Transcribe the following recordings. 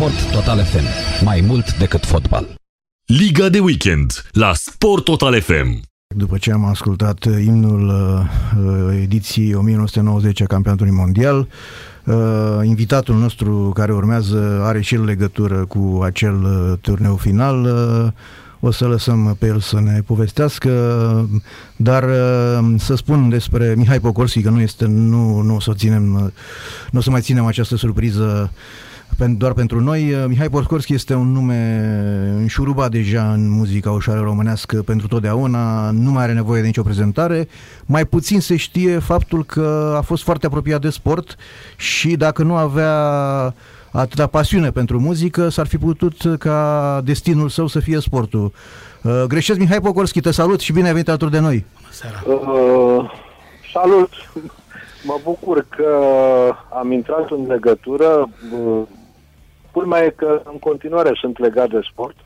Sport Total FM. Mai mult decât fotbal. Liga de weekend la Sport Total FM. După ce am ascultat imnul uh, ediției 1990 a campionatului mondial, uh, invitatul nostru care urmează are și el legătură cu acel uh, turneu final. Uh, o să lăsăm pe el să ne povestească, dar uh, să spun despre Mihai Pocorski, că nu este, nu, nu o să ținem, uh, nu o să mai ținem această surpriză doar pentru noi. Uh, Mihai Pocorski este un nume înșurubat deja în muzica ușoară românească pentru totdeauna, nu mai are nevoie de nicio prezentare. Mai puțin se știe faptul că a fost foarte apropiat de sport și dacă nu avea atâta pasiune pentru muzică, s-ar fi putut ca destinul său să fie sportul. Uh, greșesc, Mihai Pocorski, te salut și bine ai venit alături de noi. Uh, salut! Mă bucur că am intrat în legătură. Uh, Culmea e că în continuare sunt legat de sport.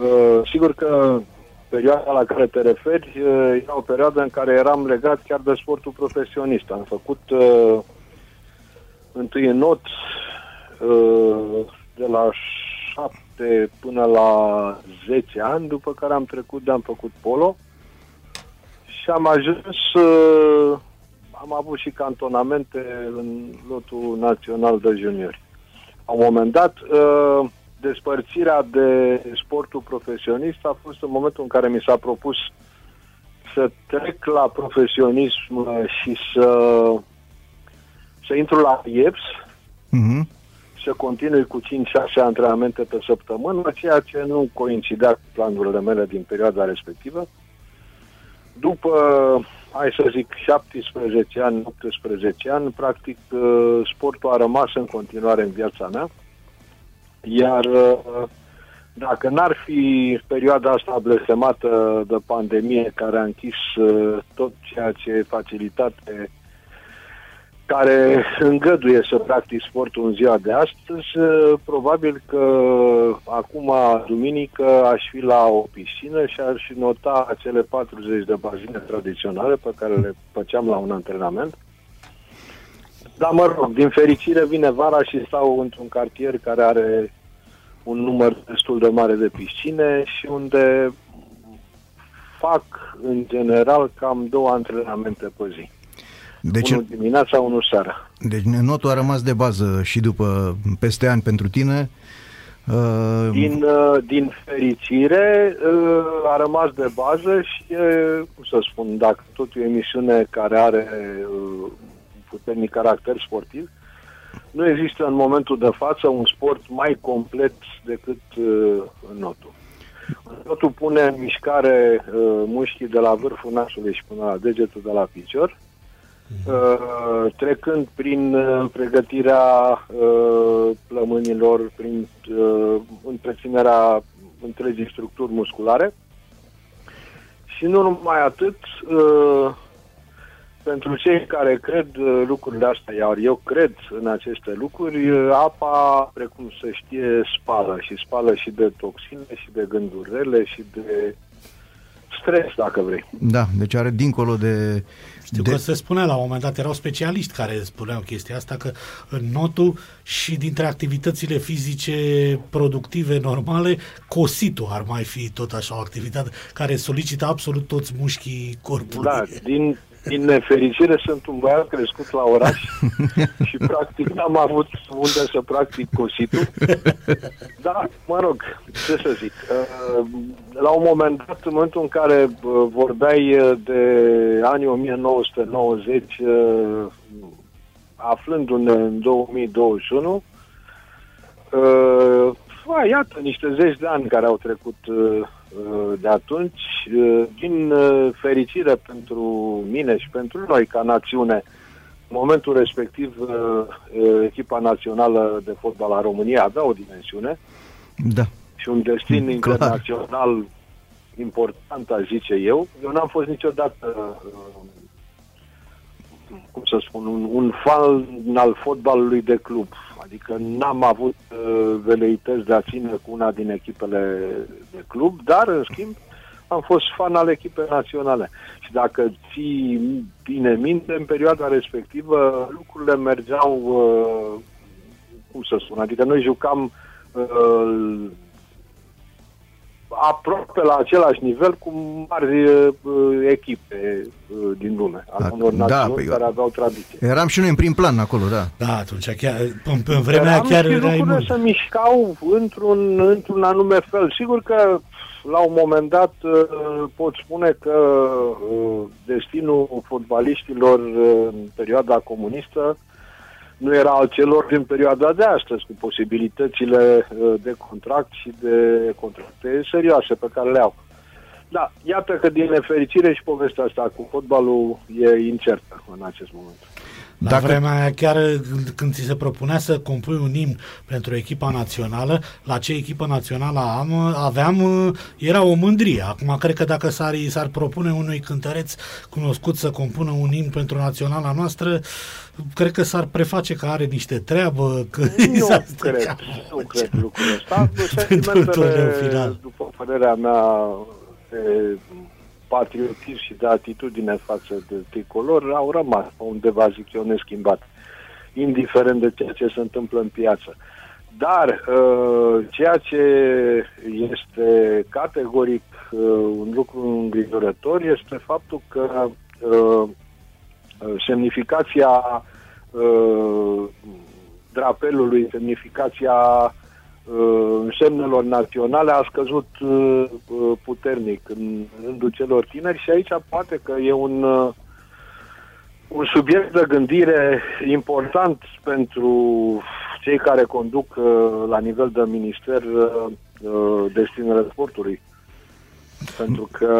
Uh, sigur că perioada la care te referi uh, era o perioadă în care eram legat chiar de sportul profesionist. Am făcut uh, întâi în not uh, de la 7 până la 10 ani, după care am trecut de am făcut polo și am ajuns, uh, am avut și cantonamente în lotul național de juniori. La un moment dat, uh, despărțirea de sportul profesionist a fost în momentul în care mi s-a propus să trec la profesionism și să, să intru la IEPS, uh-huh să continui cu 5-6 antrenamente pe săptămână, ceea ce nu coincidea cu planurile mele din perioada respectivă. După, hai să zic, 17 ani, 18 ani, practic uh, sportul a rămas în continuare în viața mea, iar uh, dacă n-ar fi perioada asta blestemată de pandemie care a închis uh, tot ceea ce facilitate care îngăduie să practic sportul în ziua de astăzi, probabil că acum, duminică, aș fi la o piscină și aș nota acele 40 de bazine tradiționale pe care le făceam la un antrenament. Dar mă rog, din fericire vine vara și stau într-un cartier care are un număr destul de mare de piscine și unde fac în general cam două antrenamente pe zi. Deci, unul dimineața, unul seara. Deci notul a rămas de bază și după peste ani pentru tine. Uh... Din, uh, din fericire uh, a rămas de bază și, uh, cum să spun, dacă tot e o emisiune care are uh, puternic caracter sportiv, nu există în momentul de față un sport mai complet decât uh, notul. Notul pune în mișcare uh, mușchii de la vârful nasului și până la degetul de la picior, Uh, trecând prin uh, pregătirea uh, plămânilor, prin uh, întreținerea întregii structuri musculare. Și nu numai atât, uh, pentru cei care cred uh, lucrurile astea, iar eu cred în aceste lucruri, uh, apa, precum se știe, spală și spală și de toxine și de gânduri rele și de stres, dacă vrei. Da, deci are dincolo de... Știu de... că se spunea la un moment dat, erau specialiști care spuneau chestia asta, că în notul și dintre activitățile fizice productive normale, cositul ar mai fi tot așa o activitate care solicită absolut toți mușchii corpului. Da, din, din nefericire sunt un băiat crescut la oraș și practic n-am avut unde să practic cositul. Da, mă rog, ce să zic. Uh, la un moment dat, în momentul în care uh, vorbeai uh, de anii 1990, aflându-ne în 2021, iată, niște zeci de ani care au trecut Uh, de atunci, uh, din uh, fericire pentru mine și pentru noi ca națiune, în momentul respectiv, echipa națională de fotbal a României avea o dimensiune da. și un destin Clar. internațional important, aș zice eu. Eu n-am fost niciodată, cum să spun, un, un fan al fotbalului de club. Adică n-am avut uh, veleități de a ține cu una din echipele de club, dar, în schimb, am fost fan al echipei naționale. Și dacă ții bine minte, în perioada respectivă lucrurile mergeau, uh, cum să spun, adică noi jucam uh, aproape la același nivel cu mari uh, echipe uh, din lume, al Da, unor da, națiuni păi, care aveau tradiție. Eram și noi în prim plan acolo, da. Da, atunci chiar, în, în vremea Eram chiar și erai lucrurile mult. se mișcau într-un, într-un anume fel. Sigur că la un moment dat uh, pot spune că uh, destinul fotbaliștilor uh, în perioada comunistă nu era al celor din perioada de astăzi, cu posibilitățile uh, de contract și de contracte serioase pe care le au. Da, iată că din nefericire și povestea asta cu fotbalul e incertă în acest moment. La Dacă- vremea aia, chiar când- când ți se propunea să compui un imn pentru echipa națională, la ce echipă națională am, aveam, era o mândrie. Acum, cred că dacă s-ar, s-ar propune unui cântăreț cunoscut să compună un imn pentru naționala noastră, cred că s-ar preface că are niște treabă, că i Nu s-ar cred, strica. nu cred lucrul ăsta. Pentru turneul Sentimentele, final. după părerea mea, de patriotism și de atitudine față de tricolor au rămas undeva, zic eu, neschimbat, indiferent de ceea ce se întâmplă în piață. Dar uh, ceea ce este categoric uh, un lucru îngrijorător este faptul că uh, uh, semnificația uh, drapelului, semnificația uh, însemnelor naționale a scăzut uh, uh, puternic în rândul celor tineri și aici poate că e un, uh, un subiect de gândire important pentru cei care conduc uh, la nivel de minister uh, uh, destinele sportului. Pentru că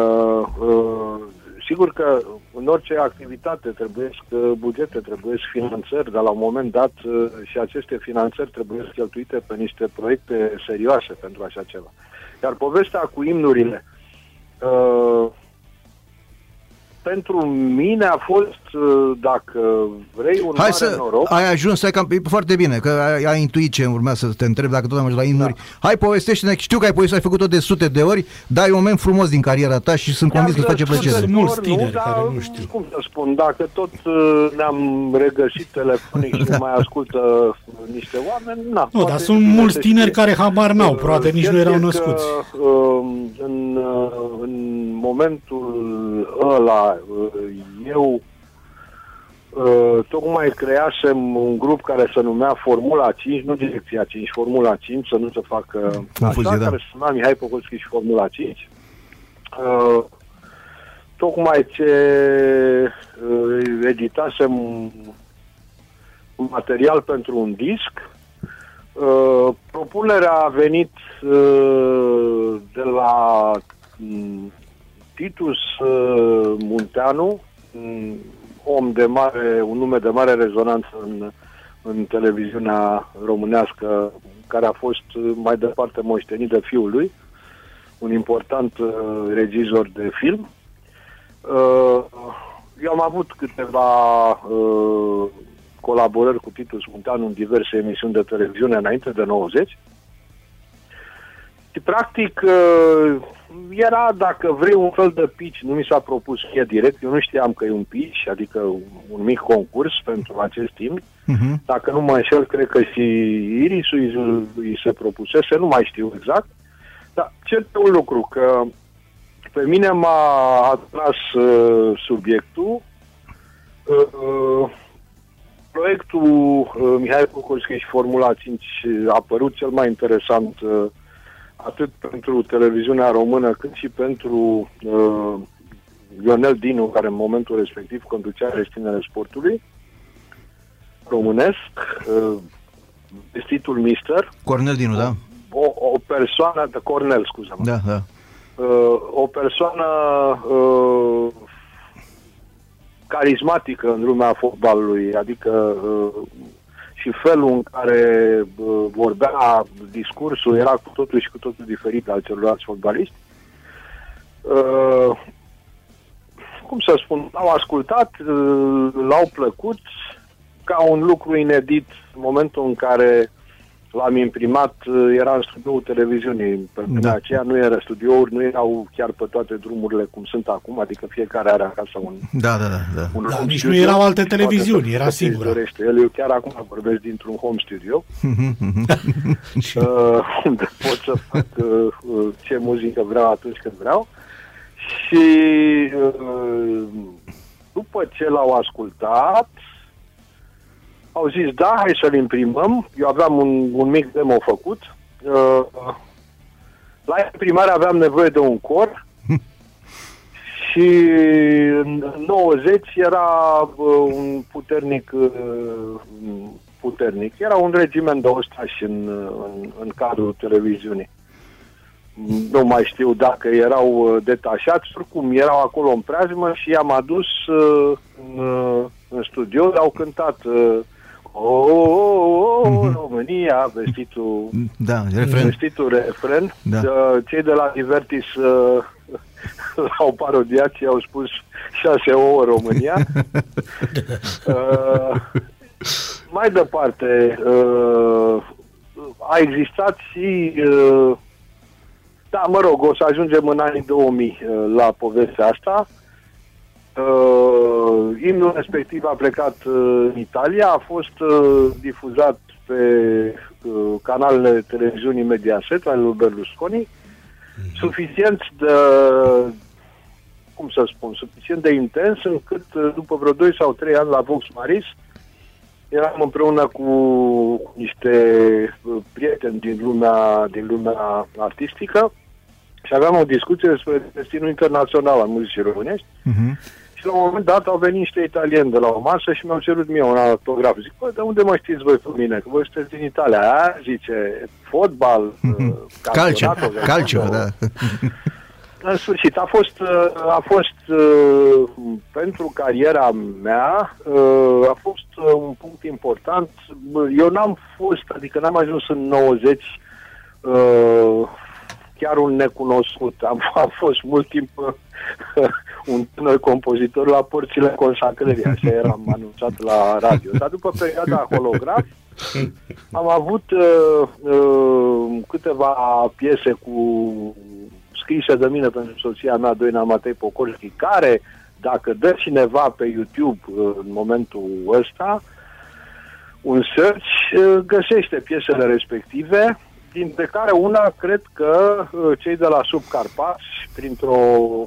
uh, sigur că în orice activitate trebuie bugete, trebuie finanțări, dar la un moment dat uh, și aceste finanțări trebuie cheltuite pe niște proiecte serioase pentru așa ceva. Iar povestea cu imnurile uh, pentru mine a fost, uh, dacă vrei, un Hai mare să, noroc. ai ajuns, ai cam, e foarte bine, că ai, ai intuit ce urma să te întreb dacă tot am ajuns la imnuri. Da. Hai, povestește-ne, știu că ai povestit, ai făcut-o de sute de ori, dar e un moment frumos din cariera ta și sunt convins că îți face plăcere. Sunt mulți tineri dar, care nu știu. Cum să spun, dacă tot uh, ne-am regăsit telefonic și mai ascultă uh, niște oameni, na. Nu, poate dar sunt cine mulți se tineri știe. care habar n-au, Uh, poate nici cert nu erau e că, născuți. uh, în, uh, în momentul ăla, uh, eu uh, tocmai creasem un grup care se numea Formula 5, nu Direcția 5, Formula 5, să nu se facă Confuzie, așa, da. care se numea Mihai Pocolski și Formula 5. Uh, tocmai ce uh, editasem un material pentru un disc. Uh, propunerea a venit uh, de la mm, Titus uh, Munteanu, un om de mare, un nume de mare rezonanță în, în televiziunea românească, care a fost uh, mai departe moștenit de fiul lui, un important uh, regizor de film. Uh, eu am avut câteva uh, colaborări cu Titus Munteanu în diverse emisiuni de televiziune înainte de 90. Și, practic, uh, era, dacă vrei, un fel de pitch. Nu mi s-a propus mie direct. Eu nu știam că e un pitch, adică un, un mic concurs pentru acest timp. Uh-huh. Dacă nu mă înșel, cred că și Irisul îi, îi se propusese, nu mai știu exact. Dar cert e un lucru, că pe mine m-a atras uh, subiectul. Uh, proiectul uh, Mihai Pocolski și Formula 5 a apărut cel mai interesant uh, atât pentru televiziunea română cât și pentru uh, Ionel Dinu, care în momentul respectiv conducea destinele sportului românesc, uh, vestitul Mister, Cornel Dinu, da? o, o persoană, de Cornel, scuză-mă, Da, da. uh, o persoană uh, carismatică în lumea fotbalului, adică uh, și felul în care uh, vorbea discursul era cu totul și cu totul diferit al celorlalți fotbaliști. Uh, cum să spun, l-au ascultat, uh, l-au plăcut ca un lucru inedit în momentul în care l-am imprimat, uh, era în studioul televiziunii. Pe vremea Da. aceea nu era studiouri, nu erau chiar pe toate drumurile cum sunt acum, adică fiecare are acasă un, Da, da, da. da. un Da, home nici studio. nu erau alte Poate televiziuni, să- era să ți singura. dorește. El, eu chiar acum vorbesc dintr-un home studio, uh, unde pot să fac uh, uh, ce muzică vreau atunci când vreau. Și uh, după ce l-au ascultat, au zis, da, hai să-l imprimăm. Eu aveam un, un mic demo făcut. Uh, la imprimare aveam nevoie de un cor și în 90 era uh, un puternic uh, puternic. Era un regiment de ostași în, în, în cadrul televiziunii. Nu mai știu dacă erau uh, detașați, oricum erau acolo în preajmă și i-am adus uh, în, uh, în studio, au cântat uh, O, oh, oh, România, vestitul Da, refren. vestitul refren. Da. Uh, Cei de la Divertis uh, l-au parodiat și au spus 6 ouă România. uh, mai departe, uh, a existat și uh, da, mă rog, o să ajungem în anii 2000 uh, la povestea asta. Uh, imnul respectiv a plecat uh, în Italia, a fost uh, difuzat pe uh, canalele televiziunii Mediaset ale lui Berlusconi, suficient de, cum să spun, suficient de intens încât uh, după vreo 2 sau 3 ani la Vox Maris eram împreună cu niște uh, prieteni din lumea, din lumea artistică și aveam o discuție despre destinul internațional al muzicii românești Mhm. și la un moment dat au venit niște italieni de la o masă și mi-au cerut mie un autograf. Zic, bă, de unde mă știți voi pe mine? Că voi sunteți din Italia. A, zice, fotbal, uh, Calcio, campionato del calcio, mondo. da. În sfârșit, a fost, uh, a fost uh, pentru cariera mea, uh, a fost uh, un punct important. Bă, Eu n-am fost, adică n-am ajuns în 90 uh, chiar un necunoscut. Am, am fost mult timp uh, un tânăr compozitor la porțile consacrării, așa eram anunțat la radio. Dar după perioada holograf, am avut uh, uh, câteva piese cu scrise de mine pentru soția mea, Doina Matei Pocorski, care, dacă dă cineva pe YouTube uh, în momentul ăsta, un search, uh, găsește piesele respective, dintre care una, cred că uh, cei de la Subcarpați, printr-o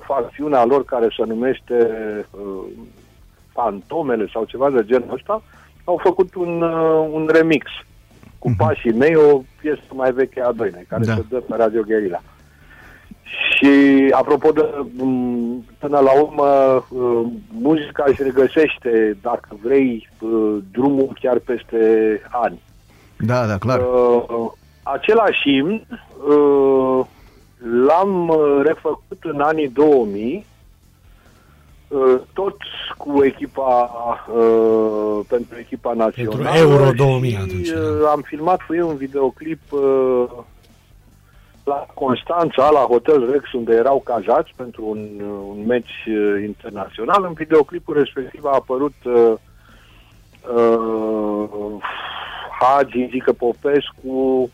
facțiune a lor care se numește uh, Fantomele sau ceva de genul ăsta, au făcut un, uh, un remix cu pașii mei, o piesă mai veche a Doinei, care Da. se dă pe Radio Guerilla. Și apropo de, m, până la urmă, uh, muzica își regăsește, dacă vrei, uh, drumul chiar peste ani. Da, da, clar. Uh, același imn uh, l-am uh, refăcut în anii 2000, uh, tot cu echipa, uh, pentru echipa națională. Pentru Euro 2000 și, atunci, uh, da. Am filmat cu ei un videoclip uh, la Constanța, la Hotel Rex, unde erau cazați pentru un, uh, un meci uh, internațional. În videoclipul respectiv a apărut uh, uh, Hagi, Zică Popescu, uh,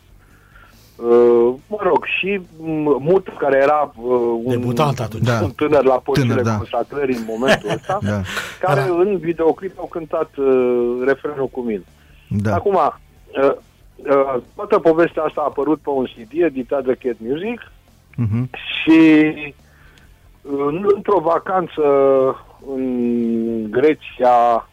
mă rog, și m, Mut, care era uh, un, Debutant atunci. Da. un tânăr la porțile Tânăr, da. consacrării în momentul ăsta, Da, care Da. în videoclip au cântat uh, refrenul cu mine. da. Acum, uh, uh, toată povestea asta a apărut pe un CD editat de Cat Music Mhm. și uh, într-o vacanță în Grecia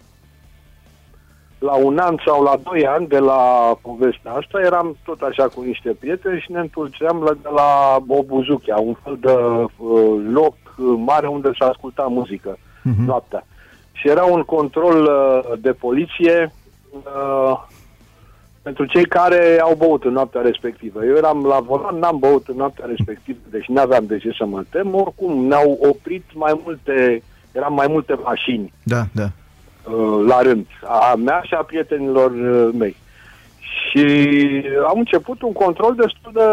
la un an sau la doi ani de la povestea asta, eram tot așa cu niște prieteni și ne întoarceam la, de la Bobuzuchea, un fel de uh, loc uh, mare unde se asculta muzică Mhm. noaptea. Și era un control uh, de poliție uh, pentru cei care au băut în noaptea respectivă. Eu eram la volan, n-am băut în noaptea respectivă, deci n-aveam de ce să mă tem. Oricum, ne-au oprit mai multe, eram mai multe mașini Da, da. Uh, la rând, a mea și a prietenilor uh, mei. Și am început un control destul de,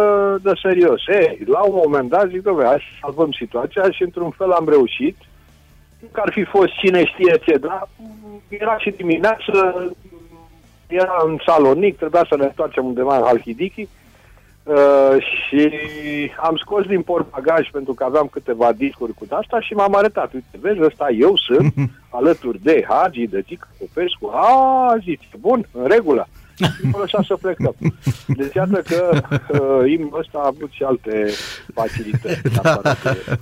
de serios. Ei, la un moment dat zic, doamne, hai să salvăm situația și într-un fel am reușit. Că ar fi fost cine știe ce, dar era și dimineață, era în Salonic, trebuia să ne întoarcem undeva în Halkidiki uh, și am scos din portbagaj pentru că aveam câteva discuri cu asta și m-am arătat. Uite, vezi, ăsta eu sunt alături de Hagi, de Gica Popescu. A, zice, bun, în regulă. Și mă lăsa să plecăm. Deci iată că uh, imnul ăsta a avut și alte facilități. Da.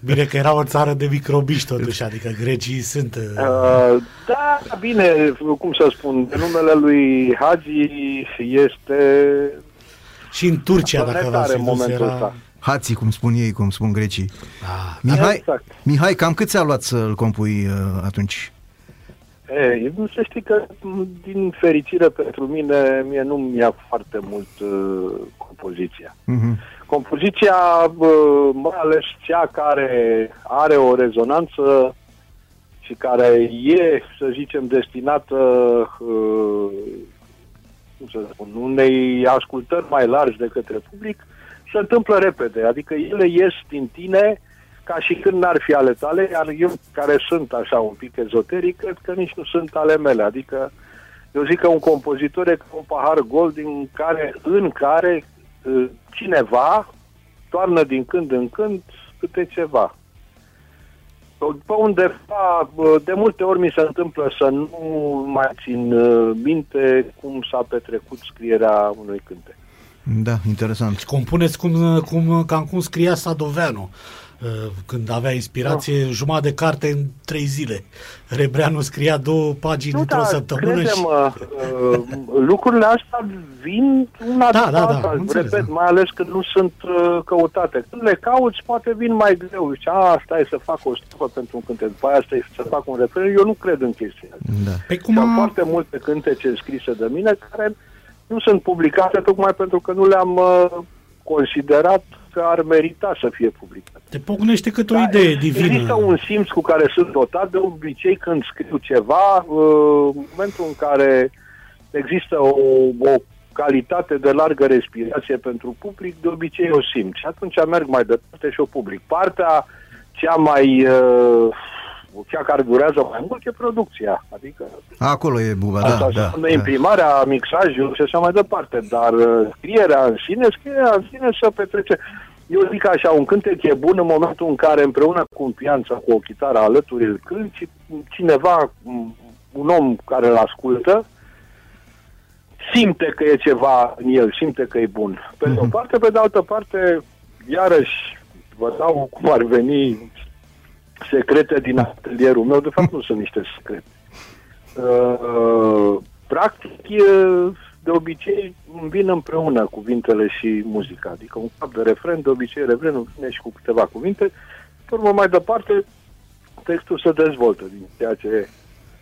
Bine că era o țară de microbiști totuși, adică grecii sunt... Uh... Uh, da, bine, cum să spun, numele lui Hagi este și în Turcia, dacă v-ați în fi dus, momentul era... ăsta. Hații, cum spun ei, cum spun grecii. Ah, Mihai, exact. Mihai, cam cât ți-a luat să-l compui uh, atunci? E, nu să știi că, m, din fericire pentru mine, mie nu mi-a foarte mult uh, compoziția. Mhm. Compoziția, uh, mai ales cea care are o rezonanță și care e, să zicem, destinată uh, cum să spun, unei ascultări mai largi de către public, se întâmplă repede. Adică ele ies din tine ca și când n-ar fi ale tale, iar eu, care sunt așa un pic ezoteric, cred că nici nu sunt ale mele. Adică eu zic că un compozitor e ca un pahar gol din care, în care uh, cineva toarnă din când în când câte ceva. Pe undeva, bă, de multe ori mi se întâmplă să nu mai țin uh, minte cum s-a petrecut scrierea unui cântec. Da, interesant. Compuneți cum, cum, cam cum scria Sadoveanu uh, când avea inspirație, Ah. jumătate de carte în trei zile. Rebreanu scria două pagini într-o dar săptămână și... crede-mă, uh, lucrurile astea vin una Da, după da, da, alta, am înțeles, repet, da. mai ales când nu sunt uh, căutate. Când le cauți, poate vin mai greu. Și a, asta e să fac o stropă pentru un cântec, după aia asta e să fac un refren. Eu nu cred în chestia asta. Da. Pe Și cum am a... foarte multe cântece scrise de mine care nu sunt publicate tocmai pentru că nu le-am uh, considerat că ar merita să fie publicate. Te pocnește cât o Da, idee Există divină. un simț cu care sunt dotat, de obicei când scriu ceva, uh, în momentul în care există o, o calitate de largă respirație pentru public, de obicei o simt și atunci merg mai departe și o public. Partea cea mai uh, cea care durează mai mult e producția, adică Acolo e buba, da, Asta da, înseamnă da. imprimarea, mixajul și așa mai departe, dar uh, scrierea în sine, scrierea în sine se petrece. Eu zic așa, un cântec e bun în momentul în care împreună cu un pian sau cu o chitară alături îl cânti și cineva, m, un om care îl ascultă, simte că e ceva în el, simte că e bun. Pe de o parte, pe de altă parte, iarăși, vă dau cum ar veni secrete din atelierul meu, de fapt nu sunt niște secrete. Uh, practic, e, de obicei îmi vin împreună cuvintele și muzica, adică un cap de refren, de obicei refrenul vine și cu câteva cuvinte, pe urmă mai departe textul se dezvoltă din ceea ce e.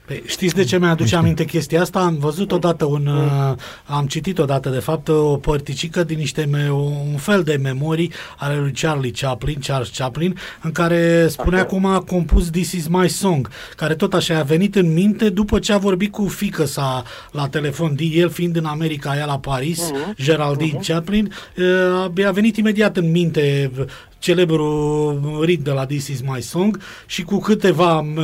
Păi, știți de ce mi-aduce aminte chestia asta? Am văzut odată un... Uh, am citit odată, de fapt, o părticică din niște... Me- un fel de memorii ale lui Charlie Chaplin, Charles Chaplin, în care spunea Așa. cum a compus This Is My Song, care tot așa a venit în minte după ce a vorbit cu fică sa la telefon, din el fiind în America, ea la Paris, Geraldine Chaplin, uh, a venit imediat în minte celebrul rit de la This Is My Song și cu câteva m,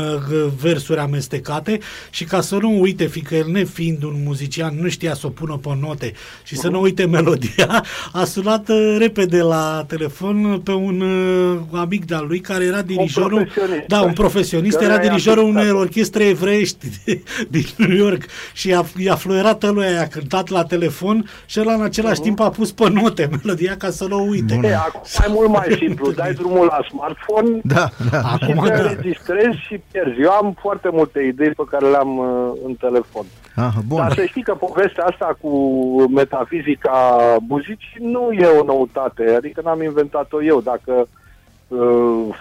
versuri amestecate și ca să nu uite, fiindcă el nefiind un muzician nu știa să o pună pe note și să nu uite melodia, a sunat uh, repede la telefon pe un uh, amic de-al lui care era dirijorul, profesionist, da, un da. profesionist, Care era i-a dirijorul ascultat. unei orchestre evreiești din New York și i-a, i-a fluierat lui, a cântat la telefon și el în același timp a pus pe note melodia ca să nu o uite. Bun. E, acum mai mult mai simplu, dai drumul la smartphone Da, da. și Acum, te da. înregistrezi și pierzi. Eu am foarte multe idei pe care le-am uh, în telefon. Ah, bun. Dar să știi că povestea asta cu metafizica muzicii nu e o noutate, adică n-am inventat-o eu. Dacă uh,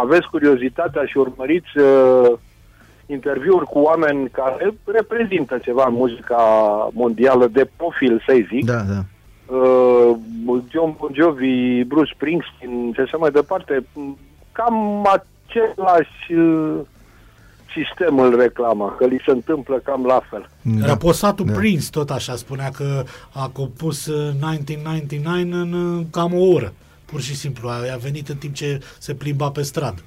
aveți curiozitatea și urmăriți uh, interviuri cu oameni care reprezintă ceva în muzica mondială de profil, să-i zic, Da, da. Uh, John Bon Jovi, Bruce Springsteen și așa mai departe, m, cam același uh, sistem îl reclamă, că li se întâmplă cam la fel. da. Raposatul Da. Prince tot așa spunea că a compus uh, 1999 în uh, cam o oră. Pur și simplu, a, a venit în timp ce se plimba pe stradă.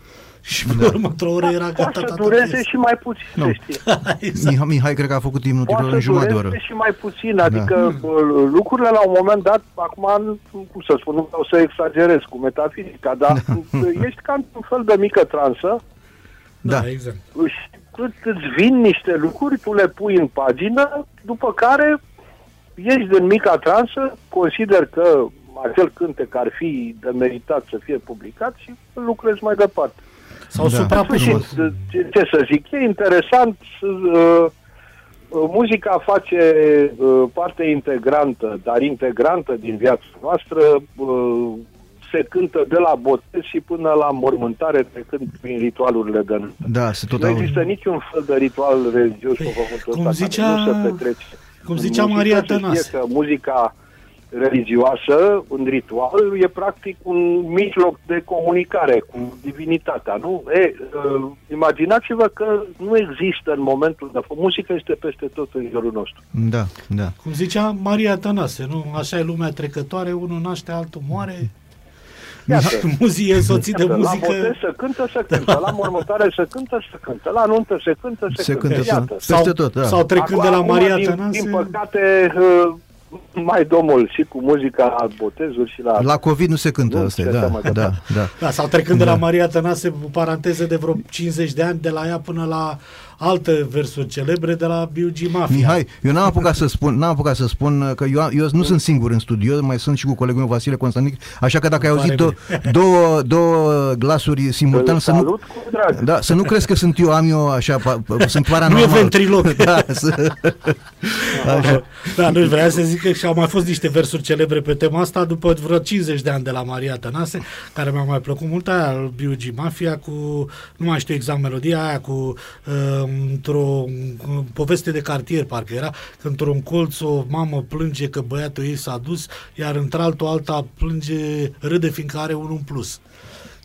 Și pe următoarea oră era gata Poate să toată dureze piesa. și mai puțin, Nu. se știe. exact. Mihai, Mihai cred că a făcut imnul Poate titulul în să jumătate de oră. dureze și mai puțin, adică bă, lucrurile la un moment dat, acum, cum să spun, nu vreau să exagerez cu metafizica, dar ești ca într-un fel de mică transă Da. da, exact. și cât îți vin niște lucruri, tu le pui în pagină, după care ești din mica transă, consider că acel cântec ar fi de meritat să fie publicat și lucrezi mai departe. S-au Da. suprapus. Și, ce, ce să zic, e interesant, uh, uh, muzica face uh, parte integrantă, dar integrantă din viața noastră, uh, se cântă de la botez și până la mormântare trecând prin ritualurile de nuntă. Da, se tot nu aude. există niciun fel de ritual religios pe pământul cum ăsta zicea- care nu se petrece. cum În zicea muzică Maria se știe Tănase. că muzica religioasă, un ritual, e practic un mijloc de comunicare cu divinitatea, nu? E, uh, imaginați-vă că nu există în momentul de față. Muzica este peste tot în jurul nostru. Da, da. Cum zicea Maria Tănase, nu? Așa e lumea trecătoare, unul naște, altul moare. Iată. Muzie însoțit de Iată, La muzică. botez se cântă, se cântă. La mormântare se cântă, se cântă. La nuntă se cântă, se, Se cântă Iată. tot. Peste tot, da. Sau trecând Acum, de la acum, Maria din, Tănase. Din păcate, uh, mai domnul și cu muzica la botezuri și la... La COVID nu se cântă Nu, asta, ce da, seama de da, da. Da, sau trecând de la Maria Tănase, cu paranteze de vreo 50 de ani, de la ea până la alte versuri celebre, de la B.U.G. Mafia. Mihai, eu n-am apucat să spun, n-am apucat să spun că eu, eu nu sunt singur în studio, mai sunt și cu colegul meu Vasile Constantin, așa că dacă ai Îmi auzit pare două, două, două glasuri simultan, Îl să nu, salut cu drag. da, să nu crezi că sunt eu, am eu așa, pa, pa- sunt Nu e paranormal. ventriloc. Da, să, așa. Da, nu vreau să zic că și au mai fost niște versuri celebre pe tema asta după vreo 50 de ani de la Maria Tănase, care mi-a mai plăcut mult aia al B.U.G. Mafia cu, nu mai știu exact melodia aia, cu uh, într-o uh, poveste de cartier, parcă era, că într-un colț o mamă plânge că băiatul ei s-a dus, iar într-altul alta plânge, râde fiindcă are unul în plus.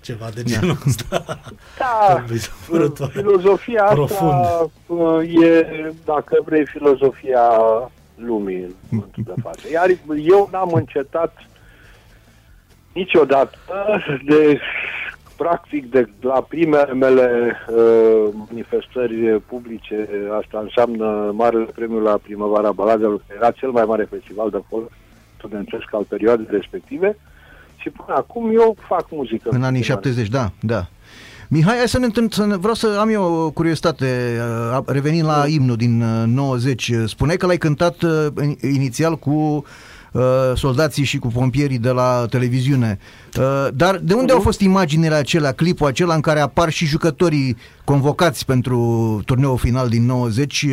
Ceva de genul ăsta. Da, Vrătoare. filozofia asta Profund. uh, e, dacă vrei, filozofia lumii în momentul de față. Iar eu n-am încetat niciodată de practic de la primele mele uh, manifestări publice, asta înseamnă Marele Premiu la Primăvara Baladelor, care era cel mai mare festival de folk studențesc al perioadei respective, și până acum eu fac muzică. În anii 70, da, da. Mihai, hai să ne întâlnim, să ne, vreau să am eu o curiozitate, uh, revenind la imnul din uh, 90, spuneai că l-ai cântat uh, in- inițial cu uh, soldații și cu pompierii de la televiziune. Uh, Dar de unde au fost imaginile acelea, clipul acela în care apar și jucătorii convocați pentru turneul final din 90, uh,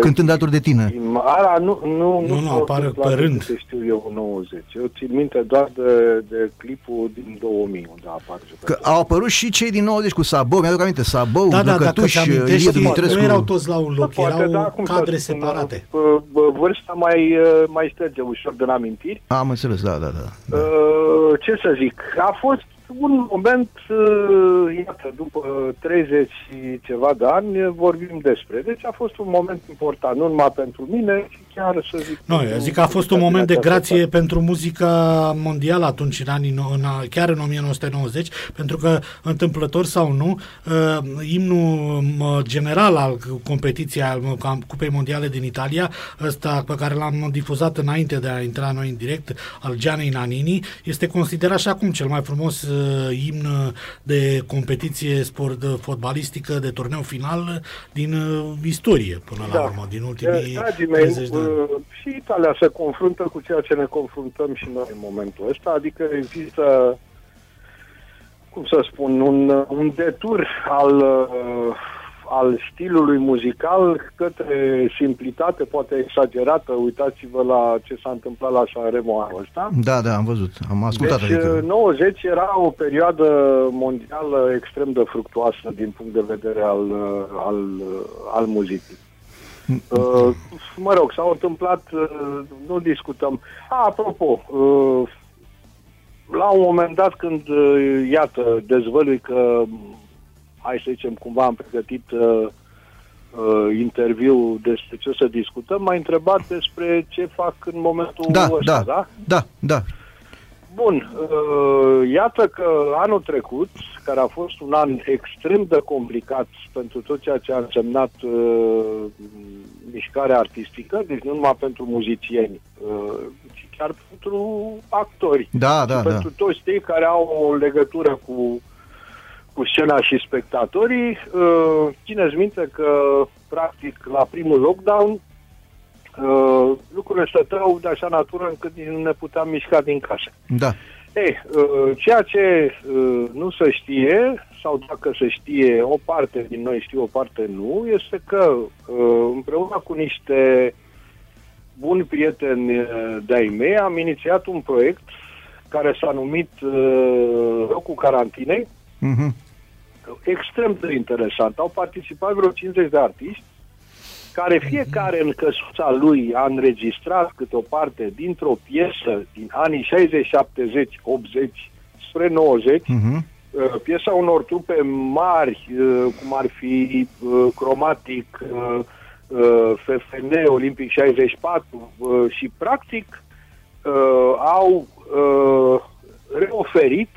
cântând alături de tine? Ala, nu, nu, Nu, nu, pot apare să-ți pe rând. câte știu eu în 90. Eu țin minte doar de, de clipul din 2000, unde apar Că jucătorii. au apărut și cei din 90 cu Sabău, mi-aduc aminte, Sabău, Da, da, dacă Lăcătuș, ți Ilie amintești, Dumitrescu. nu erau toți la un loc, Poate, erau da, cum să cadre spun, separate. bă, bă, Vârsta mai, uh, mai șterge ușor din amintiri. Am înțeles, da, da, da. Uh, ce să zic, a fost un moment, uh, iată, după 30 și ceva de ani vorbim despre. Deci a fost un moment important, nu numai pentru mine, ci chiar să zic... Nu, eu pentru zic că a fost un muzica moment de din această grație pentru muzica mondială atunci, în anii, no- în, a- chiar în 1990, pentru că, întâmplător sau nu, uh, imnul m, general al competiției al m, cam- Cupei Mondiale din Italia, ăsta pe care l-am difuzat înainte de a intra noi în direct, al Gianei Nanini, este considerat și acum cel mai frumos uh, imn de competiție sport de fotbalistică, de turneu final din uh, istorie, până la Da. urmă, din ultimii Dragii mei, 30 de ani. Uh, și Italia se confruntă cu ceea ce ne confruntăm și noi în momentul ăsta, adică există, cum să spun, un, un detur al, uh, al stilului muzical către simplitate, poate exagerată. Uitați-vă la ce s-a întâmplat la Sanremo anul ăsta. Da, da, am văzut, am ascultat. Deci, adică. 90 era o perioadă mondială extrem de fructuoasă din punct de vedere al, uh, al, uh, al muzicii. Uh, mă rog, s-au întâmplat, uh, nu discutăm. A, apropo, uh, la un moment dat când, uh, iată, dezvălui că, hai să zicem, cumva am pregătit uh, uh, interviu despre ce să discutăm, m-a întrebat despre ce fac în momentul Da, ăsta, da, da? da, da. Bun, uh, iată că anul trecut, care a fost un an extrem de complicat pentru tot ceea ce a însemnat uh, mișcarea artistică, deci nu numai pentru muzicieni, uh, ci chiar pentru actori. Da, da, și da. pentru toți cei care au o legătură cu, cu scena și spectatorii. Uh, țineți minte că, practic, la primul lockdown, uh, lucrurile stăteau de așa natură încât nici nu ne puteam mișca din casă. Da. Ei, uh, ceea ce uh, nu se știe, sau dacă se știe, o parte din noi știe, o parte nu, este că uh, împreună cu niște buni prieteni uh, de-ai mei am inițiat un proiect care s-a numit uh, Locul Carantinei, Mhm. extrem de interesant. Au participat vreo 50 de artiști care fiecare în căsuța lui a înregistrat câte o parte dintr-o piesă din anii 60, 70, 80 spre 90, Mhm. uh, piesa unor trupe mari, uh, cum ar fi uh, Cromatic, uh, uh, FFN, Olimpic 64 uh, și practic uh, au uh, reoferit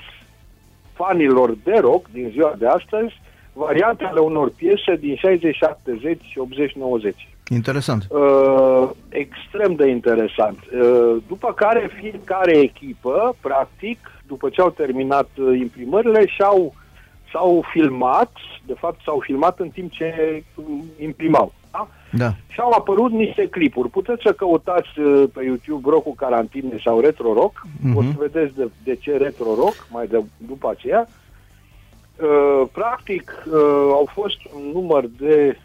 fanilor de rock din ziua de astăzi variantele unor piese din 60, 70, 80, 90. Interesant. Uh, extrem de interesant. Uh, după care fiecare echipă, practic, după ce au terminat uh, imprimările, și-au, s-au filmat, de fapt s-au filmat în timp ce um, imprimau. Da? Da. Și au apărut niște clipuri. Puteți să căutați uh, pe YouTube Rock cu carantine sau Retro Rock. Mhm. O să vedeți de, de ce Retro Rock mai de, după aceea. Uh, practic, uh, au fost un număr de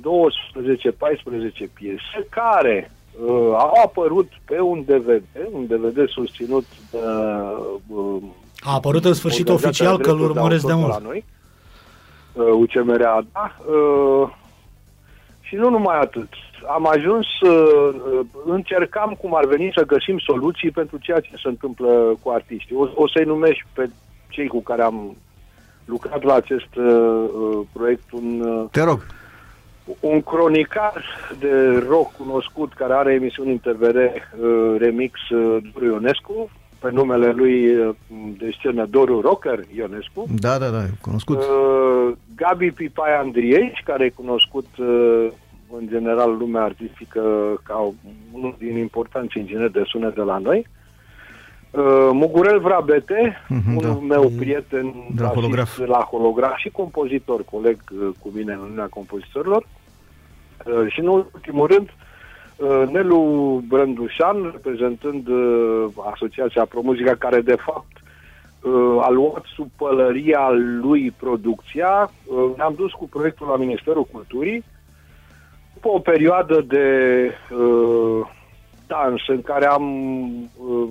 12-14 piese care uh, au apărut pe un DVD, un DVD susținut de uh, A apărut în sfârșit Organizația oficial că îl Drepturi de urmăresc de Autor mult. La noi, uh, UCMRA, da. Uh, și nu numai atât. Am ajuns, uh, uh, încercam cum ar veni să găsim soluții pentru ceea ce se întâmplă cu artiștii. O, o să-i numești pe cei cu care am lucrat la acest uh, uh, proiect un, uh, Te rog. un cronicar de rock cunoscut care are emisiuni în TVR uh, remix uh, Doru Ionescu, pe numele lui uh, de scenă Doru Rocker Ionescu. Da, da, da, cunoscut. Uh, Gabi Pipai Andrieș, care e cunoscut uh, în general lumea artistică ca unul din importanți ingineri de sunet de la noi. Uh, Mugurel Vrabete, Mhm, unul da. meu prieten De la basist holograf. la holograf și compozitor, coleg uh, cu mine în Uniunea Compozitorilor. Uh, și în ultimul rând, uh, Nelu Brândușan, reprezentând uh, Asociația Promuzica, care de fapt uh, a luat sub pălăria lui producția. Uh, ne-am dus cu proiectul la Ministerul Culturii. După o perioadă de uh, dans în care am, uh,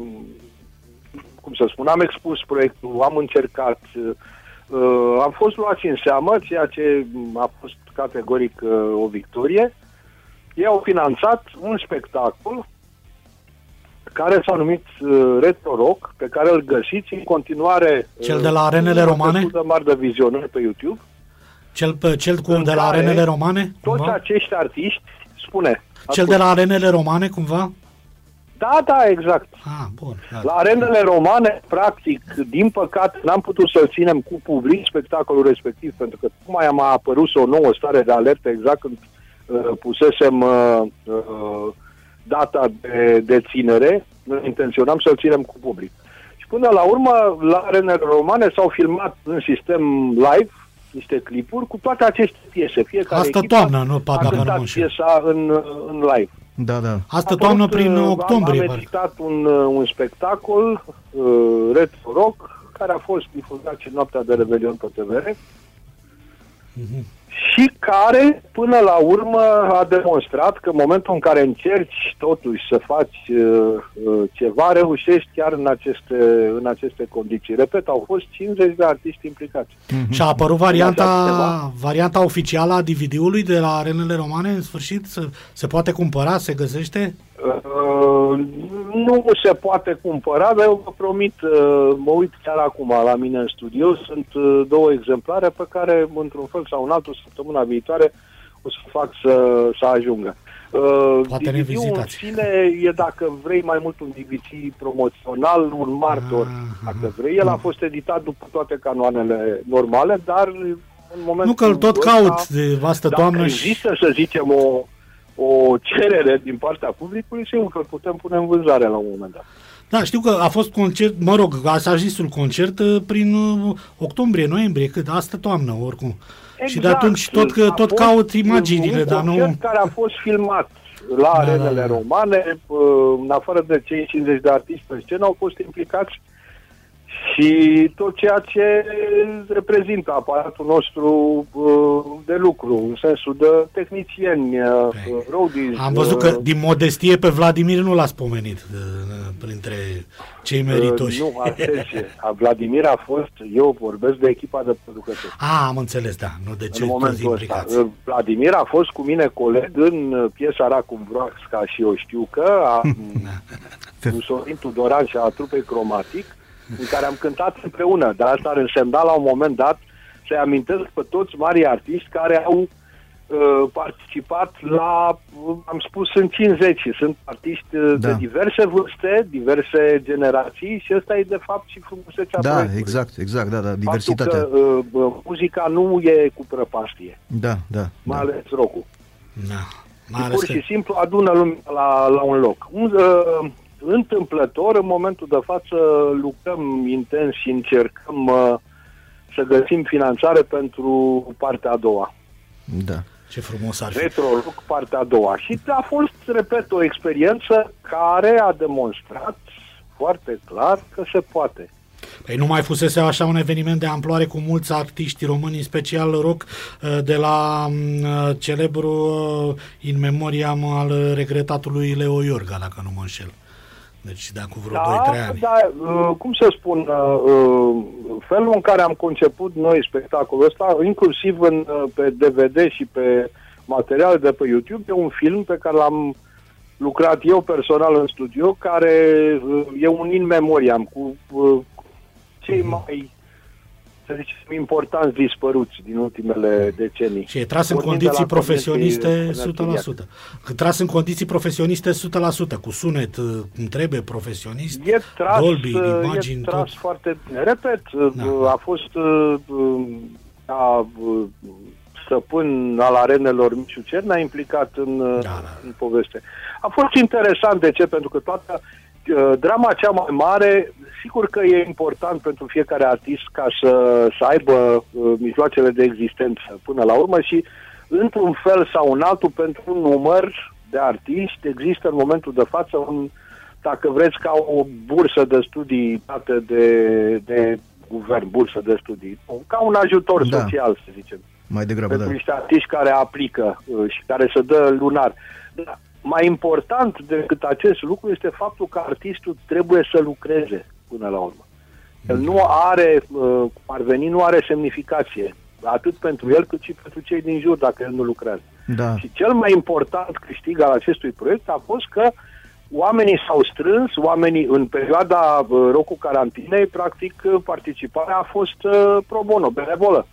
cum să spun, am expus proiectul, am încercat, uh, am fost luați în seamă, ceea ce a fost categoric uh, o victorie. Ei au finanțat un spectacol care s-a numit uh, Retro Rock, pe care îl găsiți în continuare Cel de la arenele uh, romane? destul de mari de vizionări pe YouTube. Cel, pe, cel cu În de la care arenele romane? Toți Cumva? acești artiști, spune. Cel de la arenele romane, cumva? Da, da, exact. Ah, bun. Da. La arenele romane, practic, din păcate, n-am putut să-l ținem cu public spectacolul respectiv, pentru că tocmai am apărut o nouă stare de alertă exact când uh, pusesem uh, uh, data de, de ținere, noi intenționam să-l ținem cu public. Și până la urmă, la arenele romane s-au filmat în sistem live niște clipuri cu toate aceste piese. Fiecare Asta echipă toamnă, nu, pa, a dacă nu cântat mă înșel. piesa în, în live. Da, da. Asta A toamnă apărut, prin uh, octombrie, Am, am parcă. editat un, uh, un spectacol, uh, Retro Rock, care a fost difuzat și noaptea de Revelion pe TVR Mhm. Și care, până la urmă, a demonstrat că în momentul în care încerci totuși să faci uh, uh, ceva, reușești chiar în aceste, în aceste condiții. Repet, au fost 50 de artiști implicați. Și a apărut Așa varianta, ceva. varianta oficială a DVD-ului de la arenele romane, în sfârșit? Se, se poate cumpăra, se găsește? Uh, nu se poate cumpăra, dar eu vă promit, uh, mă uit chiar acum la mine în studio, sunt uh, două exemplare pe care, într-un fel sau în altul, săptămâna viitoare, o să fac să, să ajungă. Uh, Poate ne DVD-ul în vizitați. sine e, dacă vrei, mai mult un DVD promoțional, un martor, Ah, dacă vrei. El a fost editat după toate canoanele normale, dar în momentul Nu că îl tot ăsta, caut de vastă dacă toamnă și... există, să zicem, o, o cerere din partea publicului, sigur că îl putem pune în vânzare la un moment dat. Da, știu că a fost concert, mă rog, așa zisul concert uh, prin uh, octombrie, noiembrie, cât asta toamnă, oricum. și de atunci tot, că, A tot fost caut imaginile, un dar nu... concert care a fost filmat la Da, arenele da, da. romane, uh, în afară de cei 50 de artiști pe scenă, au fost implicați și tot ceea ce reprezintă aparatul nostru uh, de lucru, în sensul de tehnicieni, uh, Păi, roadies. Am văzut uh, că din modestie pe Vladimir nu l-ați pomenit uh, printre cei meritoși. Uh, nu, atenție. A Vladimir a fost, eu vorbesc de echipa de producători. A, am înțeles, da, nu de ce în toți momentul ăsta. implicați. Uh, Vladimir a fost cu mine coleg în uh, piesa Racum Vroaxca și eu știu că a cu Sorin Tudoran și a trupei Cromatic, în care am cântat împreună. Dar asta ar însemna la un moment dat să-i amintesc pe toți mari artiști care au uh, participat la, uh, am spus, sunt 50 și sunt artiști uh, Da. de diverse vârste, diverse generații și ăsta e de fapt și frumusețea Da, proiectului. exact, exact, da, da, diversitatea. Faptul că uh, uh, muzica nu e cu prăpastie, Da, da, mai da. ales rock Da. Mai și ales pur că, și simplu adună lumea la, la un loc. Un, uh, întâmplător, în momentul de față, lucrăm intens și încercăm uh, să găsim finanțare pentru partea a doua. da. ce frumos ar fi. Retro Rock, partea a doua. Și a fost, repet, o experiență care a demonstrat foarte clar că se poate. Păi nu mai fusese așa un eveniment de amploare cu mulți artiști români, în special rock, uh, de la mm, celebru uh, in memoriam al regretatului Leo Iorga, dacă nu mă înșel. Deci de acum vreo 2-3 ani. da, uh, cum să spun, uh, uh, felul în care am conceput noi spectacolul ăsta, inclusiv în, uh, pe DVD și pe materiale de pe YouTube, e un film pe care l-am lucrat eu personal în studio, care uh, e un in memoriam cu uh, cei Mhm. mai să zicem, importanți dispăruți din ultimele decenii. Și e tras în Pornind de condiții la profesioniste Corneții 100%. Că Tras în condiții profesioniste 100%, cu sunet uh, cum trebuie, profesionist, E tras, Dolby, uh, imagini, e tras tot. foarte bine. Repet, uh, Da. a fost uh, uh, a, uh, stăpân al arenelor Miciu Cernea implicat în, uh, Da, da. în poveste. A fost interesant, de ce? Pentru că toată uh, drama cea mai mare, sigur că e important pentru fiecare artist ca să, să aibă uh, mijloacele de existență până la urmă și într-un fel sau în altul pentru un număr de artiști există în momentul de față un, dacă vreți, ca o bursă de studii dată de, de guvern, bursă de studii, ca un ajutor Da. social, să zicem Mai degrabă, pentru da. niște artiști care aplică uh, și care se dă lunar. Dar mai important decât acest lucru este faptul că artistul trebuie să lucreze până la urmă. El nu are, uh, cum ar veni, nu are semnificație, atât pentru el cât și pentru cei din jur dacă el nu lucrează. Da. Și cel mai important câștig al acestui proiect a fost că oamenii s-au strâns, oamenii în perioada uh, rocul carantinei, practic uh, participarea a fost uh, pro bono, benevolă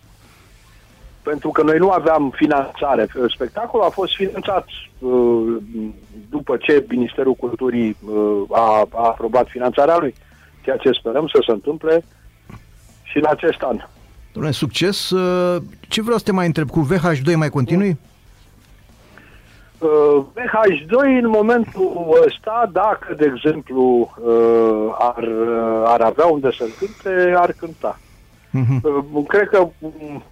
pentru că noi nu aveam finanțare. Spectacolul a fost finanțat uh, după ce Ministerul Culturii uh, a, a aprobat finanțarea lui, ceea ce sperăm să se întâmple și în acest an. Domnule, succes. Uh, Ce vreau să te mai întreb? Cu VH2 mai continui? Uh, VH2 în momentul ăsta, dacă, de exemplu, uh, ar, uh, ar avea unde să cânte, ar cânta. Mhm. Uh, Cred că um,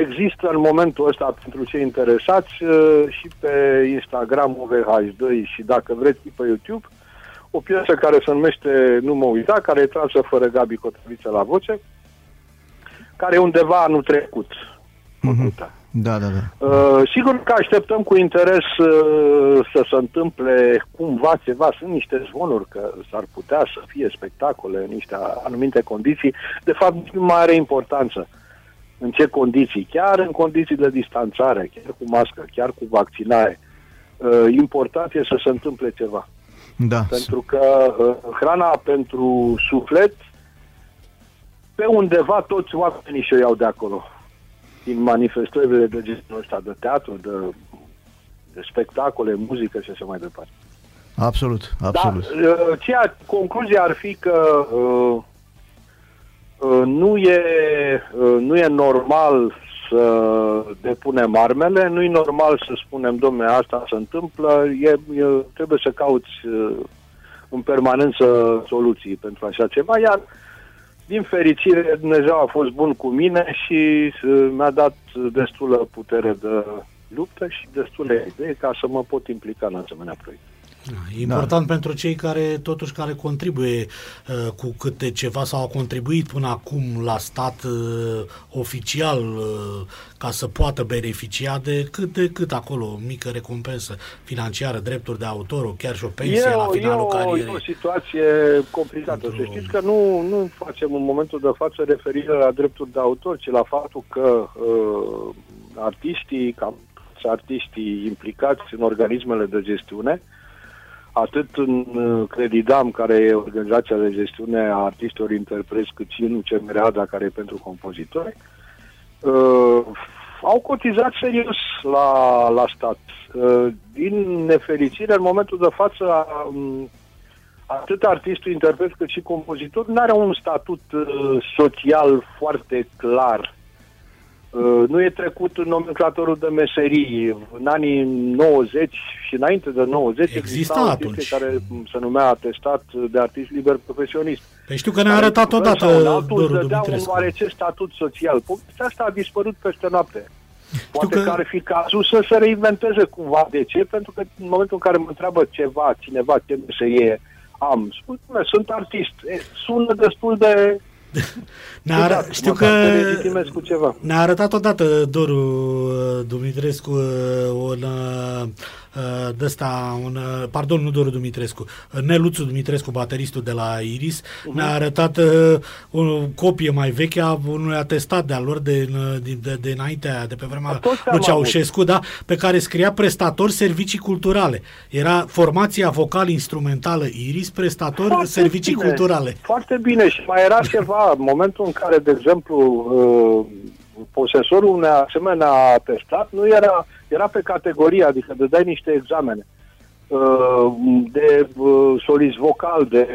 există în momentul ăsta pentru cei interesați uh, și pe Instagram VH2 și dacă vreți și pe YouTube o piesă care se numește Nu mă uita, care e transă fără Gabi Cotroviță la voce, care e undeva anul trecut făcută. Da, da, da. Uh, sigur că așteptăm cu interes uh, să se întâmple cumva ceva. Sunt niște zvonuri că s-ar putea să fie spectacole în niște anumite condiții. De fapt, nici nu mai are importanță în ce condiții. Chiar în condiții de distanțare, chiar cu mască, chiar cu vaccinare. Uh, important e să se întâmple ceva. Da. Pentru că uh, hrana pentru suflet, pe undeva toți oamenii și-o iau de acolo. Din manifestările de genul ăsta, de teatru, de spectacole, muzică și așa mai departe. Absolut, absolut. Da, uh, ceea, concluzia ar fi că uh, uh, nu, e, uh, nu e normal să depunem armele, nu e normal să spunem, domne, asta se întâmplă, e, e, trebuie să cauți uh, în permanență soluții pentru așa ceva, iar din fericire Dumnezeu a fost bun cu mine și uh, mi-a dat destulă putere de luptă și destule idei ca să mă pot implica în asemenea proiecte. Da, e important da. pentru cei care totuși care contribuie uh, cu câte ceva sau au contribuit până acum la stat uh, oficial uh, ca să poată beneficia de cât de cât acolo, o mică recompensă financiară, drepturi de autor, o chiar și o pensie e la finalul e o, carierei. E o situație complicată. Pentru... Să știți că nu, nu facem în momentul de față referire la drepturi de autor, ci la faptul că uh, artiștii, cam artiștii implicați în organismele de gestiune, atât în uh, Credidam, care e organizația de gestiune a artiștilor interpreți, cât și în CMRADA, care e pentru compozitori, uh, au cotizat serios la, la stat. Uh, din nefericire, în momentul de față, um, atât artistul, interpret, cât și compozitor nu are un statut uh, social foarte clar Uh, nu e trecut în nomenclatorul de meserii. În anii 90 și înainte de 90 exista atunci. care se numea atestat de artist liber profesionist. Păi știu că ne-a arătat odată Dorul Dumitrescu. un oarece statut social. Povestea asta a dispărut peste noapte. Poate că... că ar fi cazul să se reinventeze cumva. De ce? Pentru că în momentul în care mă întreabă ceva, cineva ce meserie am, spun, sunt artist. E, sună destul de ne-a arătat, știu că cu ceva. ne-a arătat odată Doru uh, Dumitrescu uh, un uh, de ăsta, un, pardon, nu Doru Dumitrescu, Neluțu Dumitrescu, bateristul de la Iris, uh-huh. ne-a arătat o copie mai veche a unui atestat de-al lor de, de, de, de înainte, de pe vremea lui Ceaușescu, da, pe care scria prestator servicii culturale. Era formația vocal-instrumentală Iris, prestator Foarte servicii bine. culturale. Foarte bine și mai era ceva, în momentul în care, de exemplu, posesorul unei asemenea atestat nu era era pe categorie, adică de dai niște examene uh, de uh, solist vocal, de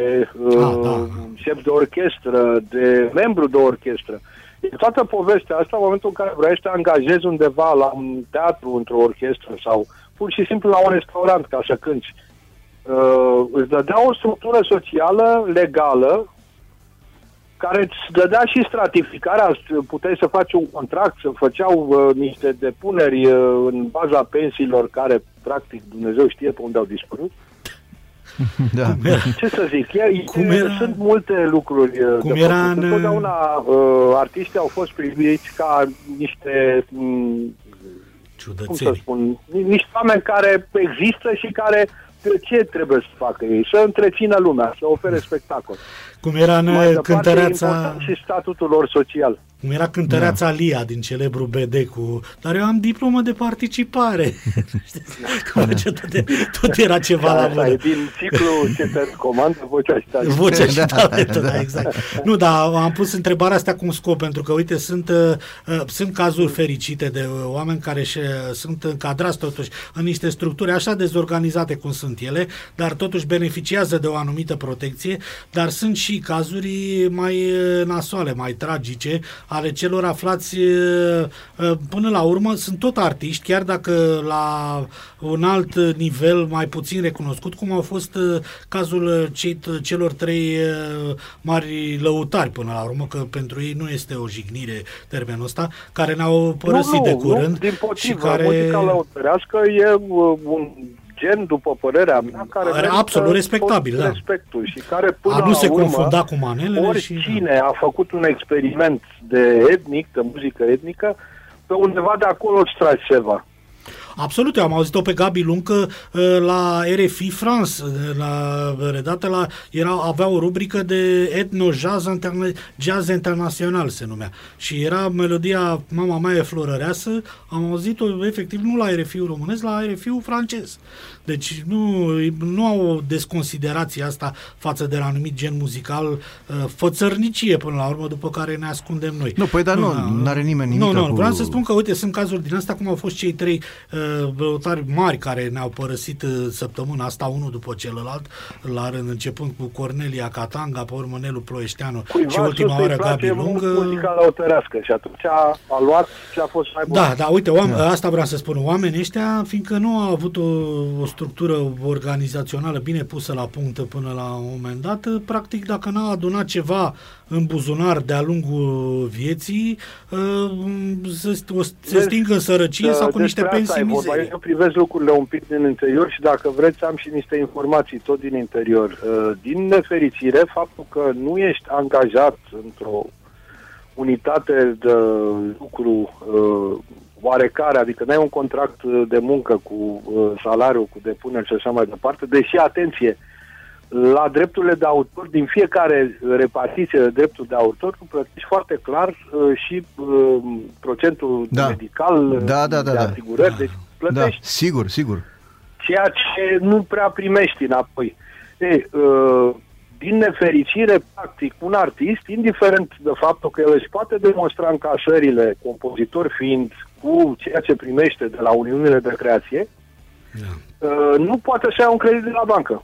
uh, ah, da. șef de orchestră, de membru de orchestră. E toată povestea asta în momentul în care vrei să te angajezi undeva la un teatru, într-o orchestră sau pur și simplu la un restaurant ca să cânti. Uh, îți dădea o structură socială legală care îți dădea și stratificarea, puteai să faci un contract, să făceau uh, niște depuneri uh, în baza pensiilor care, practic, Dumnezeu știe pe unde au dispărut. Da. Ce să zic, e, Cum era? sunt multe lucruri. Uh, Cum era în... Întotdeauna uh, artiștii au fost priviți ca niște mm, cum să spun, niște oameni care există și care ce trebuie să facă ei? Să întrețină lumea, să ofere spectacol. Cum era în cântăreața... și statutul lor social. Cum era cântăreața da. Lia din celebru BD cu... Dar eu am diplomă de participare. da. tot, tot era ceva da, la mână. din ciclu ce te comandă vocea și talentul. Vocea și talentul, da, exact. Nu, dar am pus întrebarea asta cu un scop, pentru că, uite, sunt, uh, uh sunt cazuri fericite de uh, oameni care și, uh, sunt încadrați totuși în niște structuri așa dezorganizate cum sunt ele, dar totuși beneficiază de o anumită protecție, dar sunt și cazuri mai uh, nasoale, mai tragice, ale celor aflați până la urmă sunt tot artiști, chiar dacă la un alt nivel mai puțin recunoscut, cum au fost cazul cei, celor trei mari lăutari până la urmă, că pentru ei nu este o jignire termenul ăsta, care ne-au părăsit nu, nu, de curând. Nu, din potrivă, și care... muzica lăutărească e un gen, după părerea mea, care Are absolut respectabil, da. respectul și care până a nu se urmă, confunda cu manelele oricine și... Da. a făcut un experiment de etnic, de muzică etnică, pe undeva de acolo îți tragi ceva. Absolut, eu am auzit-o pe Gabi Luncă uh, la RFI France, uh, la, redată la, era, avea o rubrică de etno-jazz interne, jazz internațional se numea. Și era melodia Mama mea e florăreasă, am auzit-o efectiv nu la RFI-ul românesc, la RFI-ul francez. Deci nu, nu au o desconsiderație asta față de la anumit gen muzical, uh, fățărnicie până la urmă, după care ne ascundem noi. Nu, păi dar nu, nu are nimeni nimic Nu, nu, cu... vreau să spun că, uite, sunt cazuri din asta, cum au fost cei trei uh, lăutari mari care ne-au părăsit uh, săptămâna asta, unul după celălalt, la rând, începând cu Cornelia Catanga, pe urmă Nelu Ploieșteanu Cuiva și ultima sus îi oară place Gabi mult Lungă. muzica lăutărească și atunci a, a luat ce a fost mai bun. Da, da, uite, oam- asta vreau să spun. Oamenii ăștia, fiindcă nu au avut o, o structură organizațională bine pusă la punct până la un moment dat, practic dacă n-au adunat ceva în buzunar de-a lungul vieții, uh, se, o, se Vezi, stingă în sărăcie sau cu niște Despre asta pensii e vorba. mizerie. Eu privesc lucrurile un pic din interior și dacă vreți am și niște informații tot din interior. Uh, Din nefericire, faptul că nu ești angajat într-o unitate de lucru uh, oarecare, adică n-ai un contract uh, de muncă cu uh, salariu, cu depuneri și așa mai departe, deși, atenție, la drepturile de autor, din fiecare repartiție de drepturi de autor, tu plătești foarte clar uh, și uh, procentul Da. medical, uh, Da, da, da, de da. asigurări, deci Da, plătești sigur, sigur. ceea ce nu prea primești înapoi. E, uh, din nefericire, practic, un artist, indiferent de faptul că el își poate demonstra încasările, compozitor fiind, cu ceea ce primește de la Uniunile de Creație, Da. uh, nu poate să ia un credit de la bancă.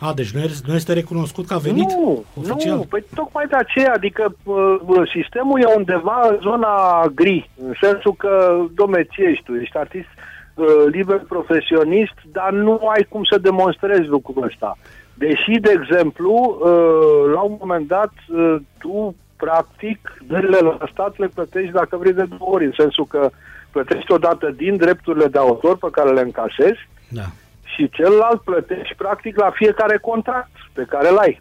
A, deci nu, este- nu este recunoscut că a venit Nu, oficial? nu, păi tocmai de aceea, adică uh, uh, sistemul e undeva în zona gri, în sensul că, domne, ce ești tu, ești artist uh, liber profesionist, dar nu ai cum să demonstrezi lucrul ăsta. Deși, de exemplu, uh, la un moment dat, uh, tu, practic, dările la stat le plătești dacă vrei de două ori, în sensul că plătești odată din drepturile de autor pe care le încasezi Da. Și celălalt plătești, practic, la fiecare contract pe care îl ai.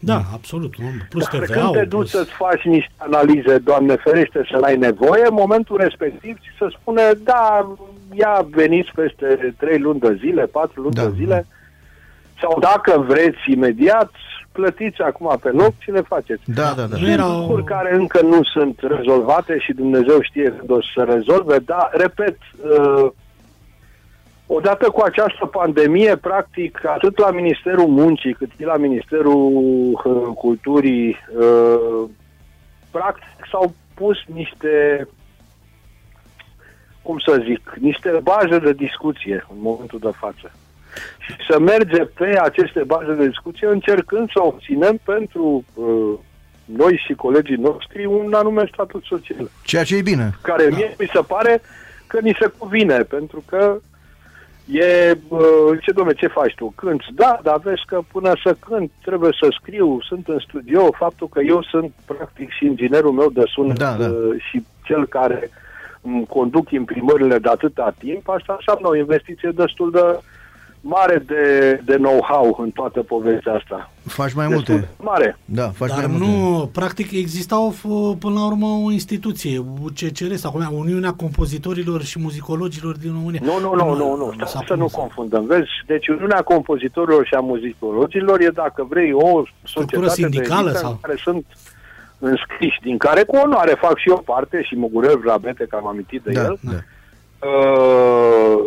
Da, absolut. nu? Plus Dar TVA. când te duci să-ți faci niște analize, Doamne ferește, să n-ai nevoie, în momentul respectiv ți se spune, da, ia veniți peste 3 luni de zile, 4 luni Da. de zile, sau dacă vreți imediat, plătiți acum pe loc și le faceți. Da, da, da. Nu Sunt erau- lucruri care încă nu sunt rezolvate și Dumnezeu știe când o să se rezolve, dar, repet, uh, odată cu această pandemie, practic, atât la Ministerul Muncii, cât și la Ministerul uh, Culturii, uh, practic s-au pus niște, cum să zic, niște baze de discuție în momentul de față. Și să merge pe aceste baze de discuție încercând să obținem pentru uh, noi și colegii noștri un anume statut social Ceea ce e bine. care Da. mie mi se pare că ni se cuvine, pentru că e, bă, ce domne, ce faci tu? Cânti? Da, dar vezi că până să cânt trebuie să scriu, sunt în studio, faptul că eu sunt practic și inginerul meu de sunet Da, da. uh, și cel care îmi conduc imprimările de atâta timp, asta înseamnă o investiție destul de mare de, de know-how în toată povestea asta. Faci mai Destul multe. de mare. Da, faci Dar mai multe. nu, practic exista o, f- până la urmă o instituție, UCCR sau cum e, Uniunea Compozitorilor și Muzicologilor din România. Nu, nu, nu, nu, nu. s-a Stai să nu pus. confundăm. Vezi, deci Uniunea Compozitorilor și a Muzicologilor e, dacă vrei, o societate sindicală de elită sau? în care sunt înscriși, din care cu onoare fac și eu parte și Mugurel Rabete, că am amintit de Da, el, da. uh,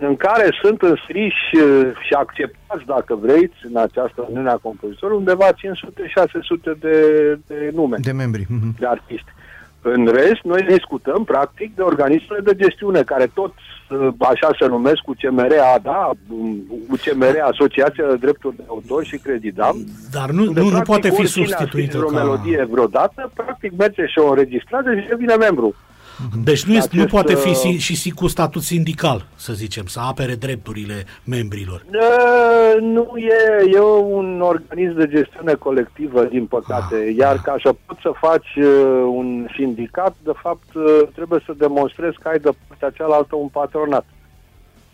în care sunt înscriși uh, și acceptați, dacă vreți, în această Uniune a Compozitorilor, undeva 500-600 de, de nume De membri. Mhm. de artiști. În rest, noi discutăm, practic, de organismele de gestiune, care tot, uh, așa se numesc, UCMR, da, UCMR, Asociația de Drepturi de Autor și Credidam. Dar nu, unde, nu, nu practic, poate fi oricine a substituită scris vreo ca... melodie vreodată, practic merge și o înregistrează și devine membru. Deci nu, este, nu Acest, poate fi uh, si- și si- cu statut sindical, să zicem, să apere drepturile membrilor. Uh, Nu e, e un organism de gestiune colectivă, din păcate. Ah, Iar da. ca să poți să faci uh, un sindicat, de fapt, uh, trebuie să demonstrezi că ai de partea cealaltă un patronat.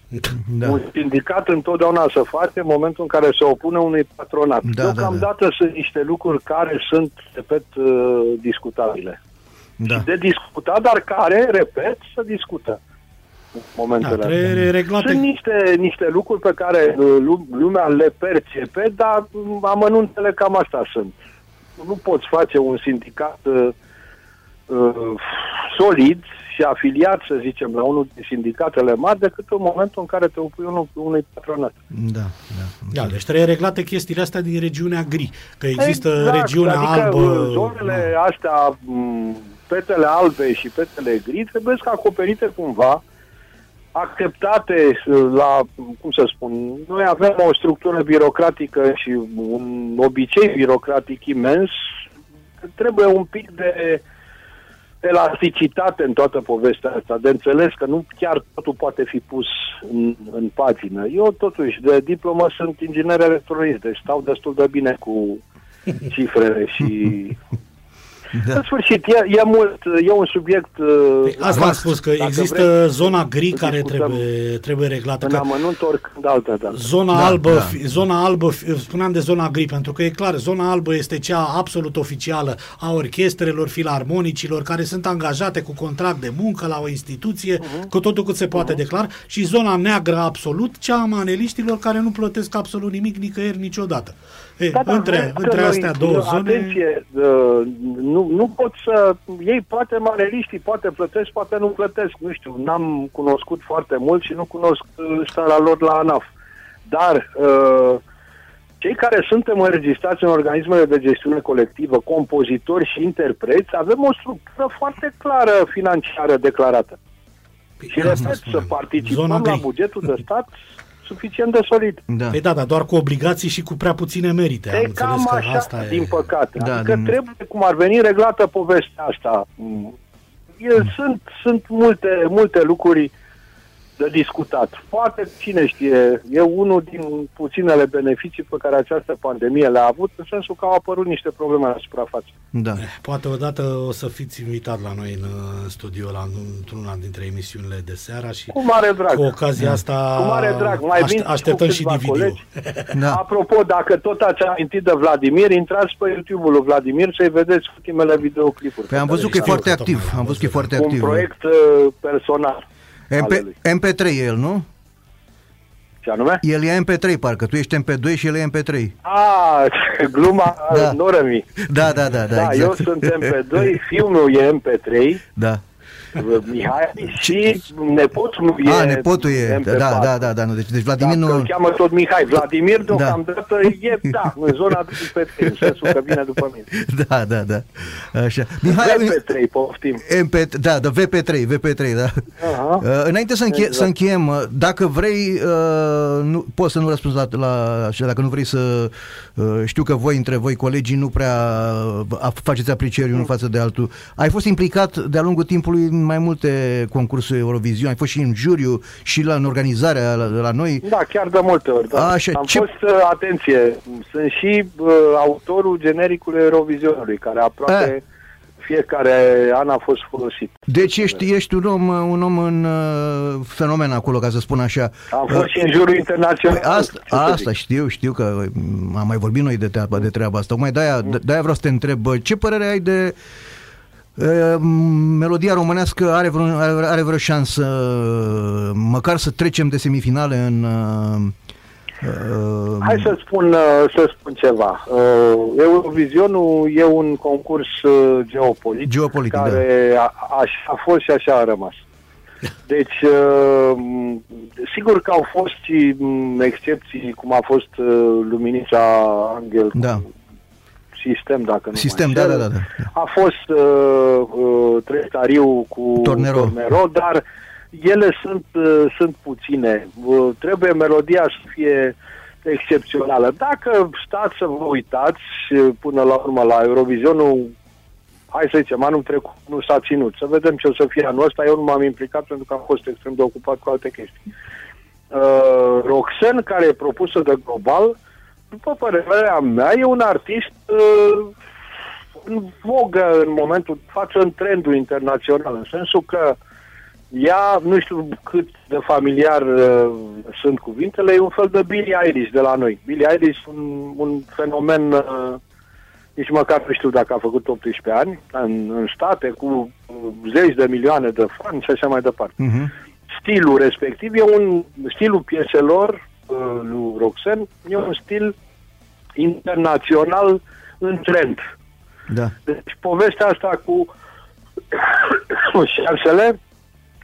Da. Un sindicat întotdeauna se face în momentul în care se opune unui patronat. Da, Deocamdată sunt niște lucruri care sunt, repet, uh, discutabile. Da. De discutat, dar care, repet, să discută. În Da, momentele astea. trebuie reglate. Sunt niște, niște lucruri pe care uh, lu- lumea le percepe, dar um, amănuntele cam asta sunt. Nu poți face un sindicat uh, uh, solid și afiliat, să zicem, la unul din sindicatele mari, decât în momentul în care te opui unul, unui patronat. Da, da. Da, deci trebuie reglate chestiile astea din regiunea gri. Că există Exact, regiunea adică, albă. uh, Zonele astea, m, petele albe și petele gri, trebuie să acoperite cumva acceptate uh, la, cum să spun, noi avem o structură birocratică și un obicei birocratic imens, trebuie un pic de elasticitate în toată povestea asta, de înțeles că nu chiar totul poate fi pus în, în pagină. Eu totuși de diplomă sunt inginer electronist, deci stau destul de bine cu cifrele și da. În sfârșit, e, e mult, e un subiect... Uh, păi asta am spus, că există vrei, zona gri care trebuie, trebuie reglată. În că amănunt oricând altă dată. Zona, da, albă, da. zona albă, spuneam de zona gri, pentru că e clar, zona albă este cea absolut oficială a orchestrelor, filarmonicilor, care sunt angajate cu contract de muncă la o instituție, uh-huh. cu totul cât se poate uh-huh. declara, și zona neagră absolut, cea a maneliștilor care nu plătesc absolut nimic nicăieri niciodată. E, da, între între astea două zone... Atenție, uh, nu, nu pot să... Ei poate maneliștii, poate plătesc, poate nu plătesc, nu știu, n-am cunoscut foarte mult și nu cunosc uh, starea lor la ANAF. Dar uh, cei care suntem înregistrați în organismele de gestiune colectivă, compozitori și interpreți, avem o structură foarte clară financiară declarată. Păi, și repet, să participăm la bugetul de stat suficient de solid. Da. Păi da, dar doar cu obligații și cu prea puține merite. E Am cam că așa, asta din e... păcate. Da, adică din... trebuie, cum ar veni, reglată povestea asta. E, mm. Sunt, sunt multe, multe lucruri uh, de discutat. Poate, cine știe, e unul din puținele beneficii pe care această pandemie le-a avut, în sensul că au apărut niște probleme la suprafață. Da. Eh, poate odată o să fiți invitat la noi în studio, la, într-una dintre emisiunile de seara și cu mare drag. cu ocazia asta cu mare drag. Mai aș, așteptăm și dvd da. Apropo, dacă tot ați amintit de Vladimir, intrați pe YouTube-ul lui Vladimir să-i vedeți ultimele videoclipuri. Păi am văzut că e foarte activ. Am văzut că e foarte activ. Un proiect uh, personal. MP, MP3 e el, nu? Ce anume? El e MP3, parcă. Tu ești MP2 și el e MP3. Ah, gluma da. Norămi. Da, da, da. Da, da exact. eu sunt MP2, filmul e MP3. Da. Mihai și nepotul e... A, nepotul e, da, da, da, da, da, nu, deci, deci Vladimir nu... îl cheamă tot Mihai. Vladimir, da. deocamdată, da. e, da, în zona de pe în sensul că vine după mine. Da, da, da, așa. Mihai, VP3, poftim. MP, da, da, VP3, VP3, da. Uh-huh. Uh, înainte să, înche- exact. să încheiem, uh, dacă vrei, uh, nu, poți să nu răspunzi la, la așa, dacă nu vrei să... Uh, știu că voi, între voi, colegii, nu prea uh, faceți aprecieri unul mm. față de altul. Ai fost implicat de-a lungul timpului mai multe concursuri Eurovision, ai fost și în juriu și la, în organizarea la, la noi. Da, chiar de multe ori. Da. Așa, Am ce... fost, uh, atenție, sunt și uh, autorul genericului Eurovisionului, care aproape... A fiecare an a fost folosit. Deci ești, ești un om, un om în uh, fenomen acolo, ca să spun așa. Am fost uh, și în jurul internațional. Păi asta, asta știu, știu că am mai vorbit noi de treaba, de treaba asta. Tocmai de-aia, de-aia vreau să te întreb, ce părere ai de melodia românească are vreo, are, are vreo șansă măcar să trecem de semifinale în Uh, Hai să spun, să spun ceva. Uh, Eurovizionul e un concurs geopolitic, geopolitic care da. a, așa a fost și așa a rămas. Deci, uh, sigur că au fost și excepții, cum a fost Luminița Angel da. cu sistem, dacă nu Sistem, da, da, da, da. A fost uh, uh, Trestariu cu Tornero, Tornero dar ele sunt, uh, sunt puține. Uh, trebuie melodia să fie excepțională. Dacă stați să vă uitați uh, până la urmă la Eurovisionul, hai să zicem, anul trecut nu s-a ținut. Să vedem ce o să fie anul ăsta. Eu nu m-am implicat pentru că am fost extrem de ocupat cu alte chestii. Uh, Roxen, care e propusă de Global, după părerea mea, e un artist uh, în vogă în momentul față în trendul internațional, în sensul că ea, nu știu cât de familiar uh, sunt cuvintele, e un fel de Billie Eilish de la noi. Billie Eilish, un, un fenomen, uh, nici măcar nu știu dacă a făcut 18 ani, în, în state, cu zeci de milioane de fani și așa mai departe. Uh-huh. Stilul respectiv e un, stilul pieselor uh, lui Roxen, e un stil internațional în trend. Da. Deci povestea asta cu șansele,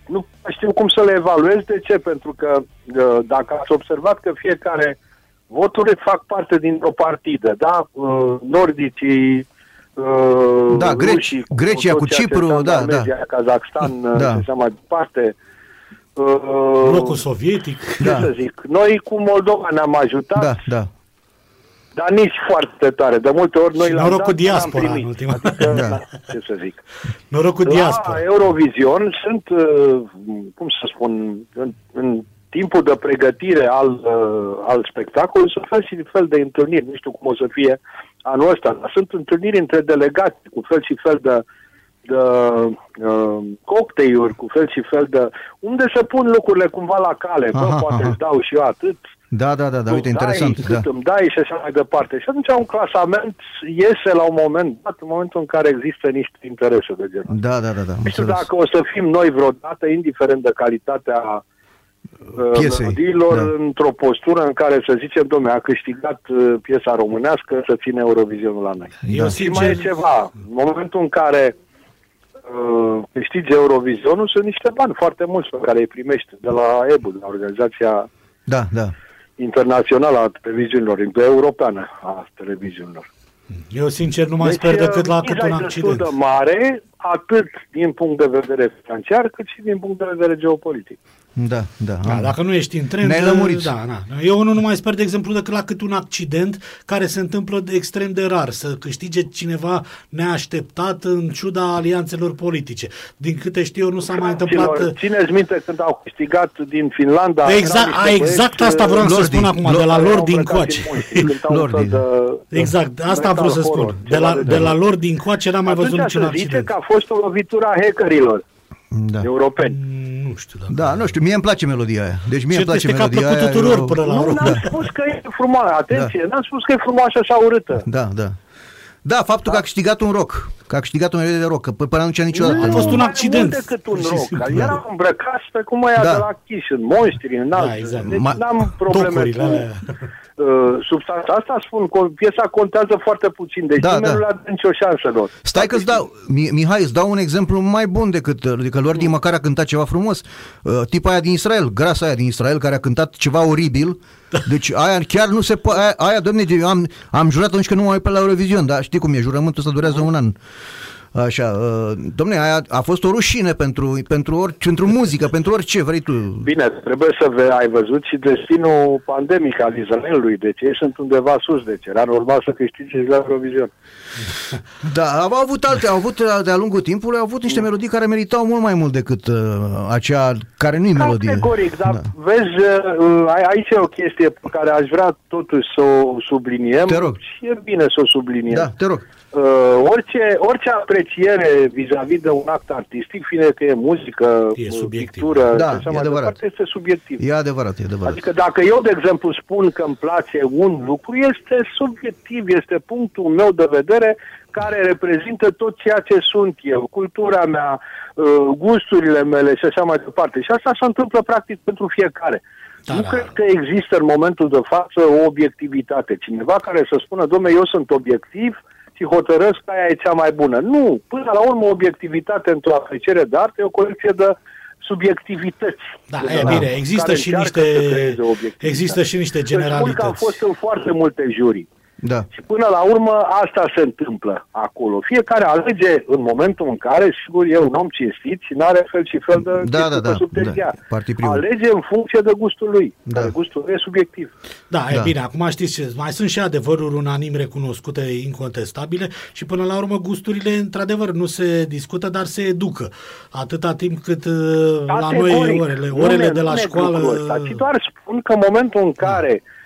nu știu cum să le evaluez. De ce? Pentru că uh, dacă ați observat că fiecare voturi fac parte dintr-o partidă, da? Uh, nordicii, uh, da, Greci, Grecia cu Cipru, da, da. Kazakhstan da. și așa mai departe, Uh, Blocul sovietic. ce Da. să zic, noi cu Moldova ne-am ajutat, Da, da. dar nici foarte tare. De multe ori noi Și l-am noroc dat, cu n-am diaspora primit. în ultima- Adică, Da. da. ce să zic. Noroc cu diaspora. La Eurovision sunt, uh, cum să spun, în, în timpul de pregătire al, uh, al spectacolului sunt fel și fel de întâlniri. Nu știu cum o să fie anul ăsta, dar sunt întâlniri între delegați cu fel și fel de de uh, cocktailuri, cu fel și fel de... Unde se pun lucrurile cumva la cale. Bă, Aha, poate aha. îți dau și eu atât, Da, da, da, da, tu uite, interesant. dai, Da. cât îmi dai și așa mai departe. Și atunci un clasament iese la un moment dat, în momentul în care există niște interese de genul. Da, da, da, da. Nu știu înțeles. dacă o să fim noi vreodată, indiferent de calitatea uh, Piesei, melodiilor, da. într-o postură în care să zicem, domne, a câștigat uh, piesa românească să ține Eurovizionul la noi. Eu, Da. Și mai e sincer, ceva, în momentul în care uh, câștigi Eurovizionul, sunt niște bani foarte mulți pe care îi primești de la EBU, de la Organizația Da, da. Internațională a Televiziunilor, Europeană a Televiziunilor. eu sincer nu mai Deci, sper decât la uh, cât miza un e destul accident. de mare, atât din punct de vedere financiar, cât și din punct de vedere geopolitic. Da, da. Da, am- dacă nu ești în trend, Ne-ai lămurit. da, da. Eu nu, nu mai sper, de exemplu, decât la cât un accident care se întâmplă de extrem de rar, să câștige cineva neașteptat în ciuda alianțelor politice. Din câte știu eu, nu s-a mai întâmplat... uh, Țină- Țineți minte când au câștigat din Finlanda... Exact, erau a, niște exact băieți, asta vreau să Lordi. spun acum, de la care lor au din plecat coace. monștri, cântau un Lordi. fel de- Exact, asta am metal vrut să spun. horror, De ceva la, de la genul. lor din coace n-am mai văzut Atunci niciun se zice accident. că a fost o lovitură a hackerilor Da. europeni. Mm, Nu știu dacă... Da, nu știu, mie îmi place melodia aia. Deci mie Ce îmi place este că a melodia plăcut aia. tuturor eu- până la Nu, urmă. n-am spus că e frumoasă, atenție, n-am spus că e frumoasă sau urâtă. Da, da. Da, faptul că a câștigat un rock. Că a câștigat o melodie de rock, că p- până atunci niciodată. A fost un mai accident. mult decât un Pur și rock. simplu. Adică Erau îmbrăcați pe cum ăia Da. de la Kiss, în monștri, în alt. exact. Deci Ma- n-am probleme Docurile cu alea. uh, substanța. Asta spun, că piesa contează foarte puțin. Deci Da, nimeni da. nu le-a dat nicio șansă lor. Stai că îți dau, Mi- Mihai, îți dau un exemplu mai bun decât, adică Lordi măcar a cântat ceva frumos. Uh, tipa aia din Israel, grasa aia din Israel, care a cântat ceva oribil. Deci aia chiar nu se poate, aia, aia domne, eu am, am jurat atunci că nu mă uit pe la Eurovision, dar știi cum e, jurământul ăsta durează un an. Așa, uh, domne, aia a fost o rușine pentru, pentru, orice, pentru muzică, pentru orice vrei tu. Bine, trebuie să ve- ai văzut și destinul pandemic al Israelului. Deci ei sunt undeva sus. Deci era normal să câștige și la Eurovision. Da, au avut alte, au avut de-a lungul timpului, au avut niște melodii care meritau mult mai mult decât uh, acea care nu-i melodie. Categoric, dar Da. vezi, uh, ai- aici e o chestie pe care aș vrea totuși să o subliniem. Te rog. Și e bine să o subliniem. Da, te rog. Uh, orice, orice apreciere vis-a-vis de un act artistic, fie că e muzică, E uh, subiectiv. pictură, Da, și așa e mai adevărat. departe, este subiectiv. E adevărat, e adevărat. Adică dacă eu, de exemplu, spun că îmi place un lucru, este subiectiv, este punctul meu de vedere care reprezintă tot ceea ce sunt eu, cultura mea, uh, gusturile mele și așa mai departe. Și asta se întâmplă practic pentru fiecare. Da, nu da. cred că există în momentul de față o obiectivitate. Cineva care să spună, domnule, eu sunt obiectiv și hotărăsc că aia e cea mai bună. Nu! Până la urmă, obiectivitate într-o apreciere de artă e o colecție de subiectivități. Da, De e la- bine, există care și încearcă niște să creeze obiectivitate. există și niște Îți Spun că am generalități. fost în foarte multe jurii. Da. Și până la urmă asta se întâmplă acolo. Fiecare alege în momentul în care, sigur, e un om cinstit și n-are fel și fel de Da, chestii da, pe da, sub da. terțiar. Partipriul. Alege în funcție de gustul lui. Da. Care gustul lui e subiectiv. Da, e Da. bine, acum știți ce, mai sunt și adevăruri unanim recunoscute, incontestabile și până la urmă gusturile, într-adevăr, nu se discută, dar se educă. Atâta timp cât uh, la Categoric. noi orele, Nu orele ne- de la nu ne școală... lucrul ăsta, ci doar spun că în momentul în care, uh,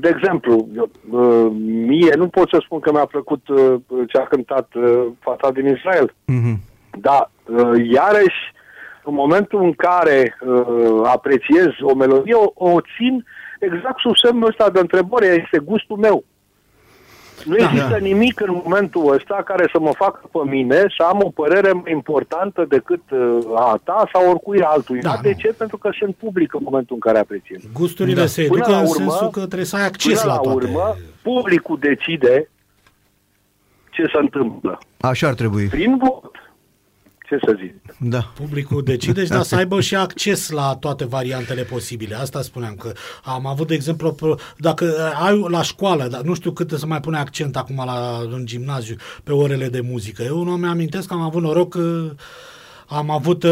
de exemplu, eu, uh, mie nu pot să spun că mi-a plăcut uh, ce a cântat uh, fata din Israel, Mhm. Da, uh, iarăși, în momentul în care uh, apreciez o melodie, o, o țin exact sub semnul ăsta de întrebare, este gustul meu. Nu Da. există nimic în momentul ăsta care să mă facă pe mine să am o părere mai importantă decât uh, a ta sau oricui altuia. Da, de nu. ce? Pentru că sunt public în momentul în care apreciez. Gusturile Da. se Până educă la în urmă- sensul că trebuie să ai acces Până la la toate. urmă, publicul decide ce se întâmplă. Așa ar trebui. Prin vot. Ce să zic? Da. Publicul decide, dar să aibă și acces la toate variantele posibile. Asta spuneam că am avut, de exemplu, pro- dacă ai la școală, dar nu știu cât să mai pune accent acum la, în gimnaziu pe orele de muzică. Eu nu mi-amintesc că am avut noroc că Am avut uh,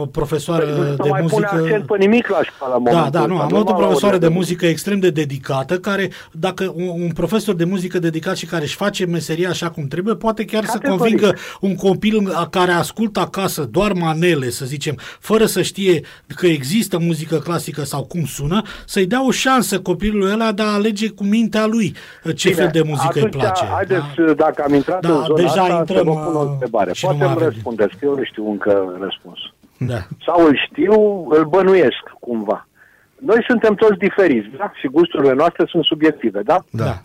o profesoară Păi nu se de mai pune muzică... accent pe nimic la școală. în Da, momentul da, nu, ăsta, am avut o numai la profesoară de orele muzică extrem de dedicată, care, dacă un, un profesor de muzică dedicat și care își face meseria așa cum trebuie, poate chiar să Categoric. convingă un copil a- care ascultă acasă doar manele, să zicem, fără să știe că există muzică clasică sau cum sună, să-i dea o șansă copilului ăla de a alege cu mintea lui ce Bine, fel de muzică îi atunci, place. Haideți, da? dacă am intrat Da, în zona deja asta, intrăm, să vă pun o uh, întrebare. și nu Poate mai îmi avem- răspundeți, că eu nu știu încă răspunsul. Da. Sau îl știu, îl bănuiesc cumva. Noi suntem toți diferiți, da? Și gusturile noastre sunt subiective, da? Da.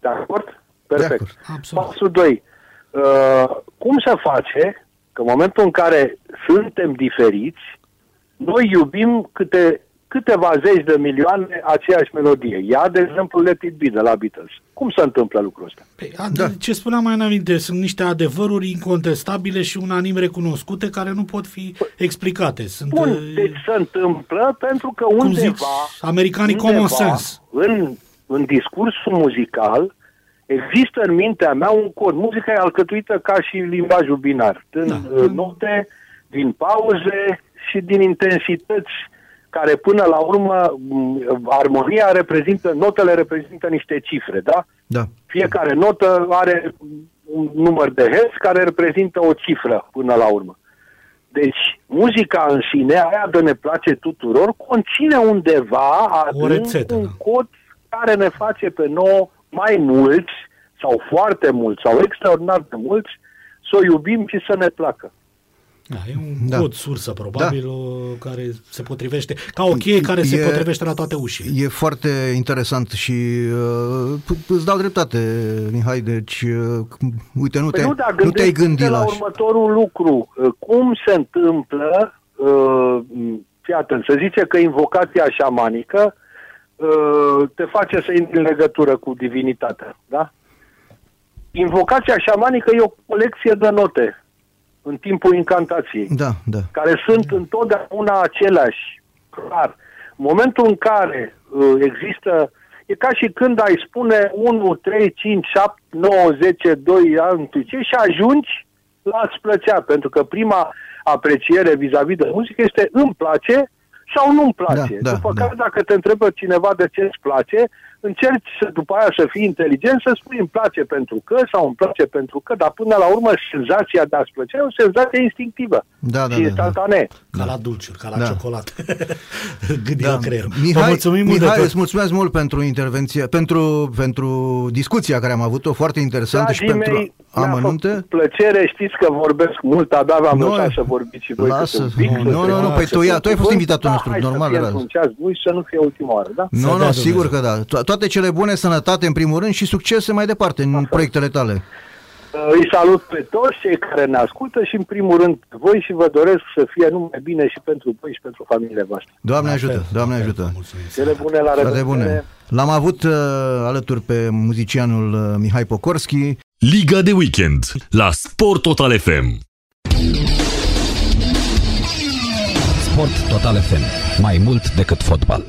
De acord? Perfect. acord. Absolut. Pasul 2. Uh, cum se face că în momentul în care suntem diferiți, noi iubim câte, câteva zeci de milioane aceeași melodie. Ia, de exemplu, Let It Be de la Beatles. Cum se întâmplă lucrul ăsta? Păi, a, Da. Ce spuneam mai înainte, sunt niște adevăruri incontestabile și unanim recunoscute care nu pot fi explicate. Sunt, Bun, uh, deci se întâmplă pentru că cum undeva... zic americanii, undeva common sense. În, în discursul muzical există în mintea mea un cod. Muzica e alcătuită ca și limbajul binar. Din Da. da. note, din pauze și din intensități care până la urmă m, armonia reprezintă, notele reprezintă niște cifre, da? Da. Fiecare notă are un număr de hertz care reprezintă o cifră până la urmă. Deci, muzica în sine, aia de ne place tuturor, conține undeva adânc rețetă, un da. cod care ne face pe nouă mai mulți, sau foarte mulți, sau extraordinar de mulți, să o iubim și să ne placă. Da, e un Da. cod sursă, probabil, o, care se potrivește, ca o cheie care se E- potrivește la toate ușile. E foarte interesant și uh, p- îți dau dreptate, Mihai, deci uh, uite, nu, Păi te, nu, dar nu te-ai gândește-te gândit la la așa. următorul lucru. Uh, Cum se întâmplă, uh, fii atent, să zice că invocația șamanică uh, te face să intri în legătură cu divinitatea, da? Invocația șamanică e o colecție de note în timpul incantației Da, da. care sunt întotdeauna aceleași. Clar. În momentul în care uh, există, e ca și când ai spune 1, 3, 5, 7, 9, 10, 2 ani, ce și ajungi la a-ți plăcea, pentru că prima apreciere vis-a-vis de muzică este îmi place sau nu-mi place. Da, da, După da. care dacă te întrebă cineva de ce îți place, încerci să, după aia să fii inteligent, să spui îmi place pentru că sau îmi place pentru că, dar până la urmă senzația de a-ți plăcea e o senzație instinctivă Da, da, și da, instantanee. Ca la dulciuri, ca la Da. ciocolată. Gândirea Da. creierul. Vă Mihai, mulțumim mult de Mihai tot. îți mulțumesc mult pentru intervenție, pentru, pentru discuția care am avut-o, foarte interesantă și Dragii pentru mei, mi-a amănunte. făcut plăcere, știți că vorbesc mult, abia v-am Noi- lăsat să vorbiți și voi Lasă, câte un pic, nu, să nu, nu, trecați păi tu ia- tu ai fost cuvânt. invitatul da, nostru, hai normal, să fie Raz. într-un ceas bun și să nu fie ultima oară, da? Nu, Să nu, dea sigur Dumnezeu. că da. To- Toate cele bune, sănătate în primul rând și succese mai departe în proiectele tale. Uh, Îi salut pe toți cei care ne ascultă și în primul rând pe voi și vă doresc să fie numai bine și pentru voi și pentru familiile voastre. Doamne La ajută, fel, Doamne la fel, ajută. vă mulțumim. Cele bune la Toate revedere. bune. L-am avut uh, alături pe muzicianul uh, Mihai Pokorski. Liga de weekend la Sport Total FM. Sport Total FM. Mai mult decât fotbal.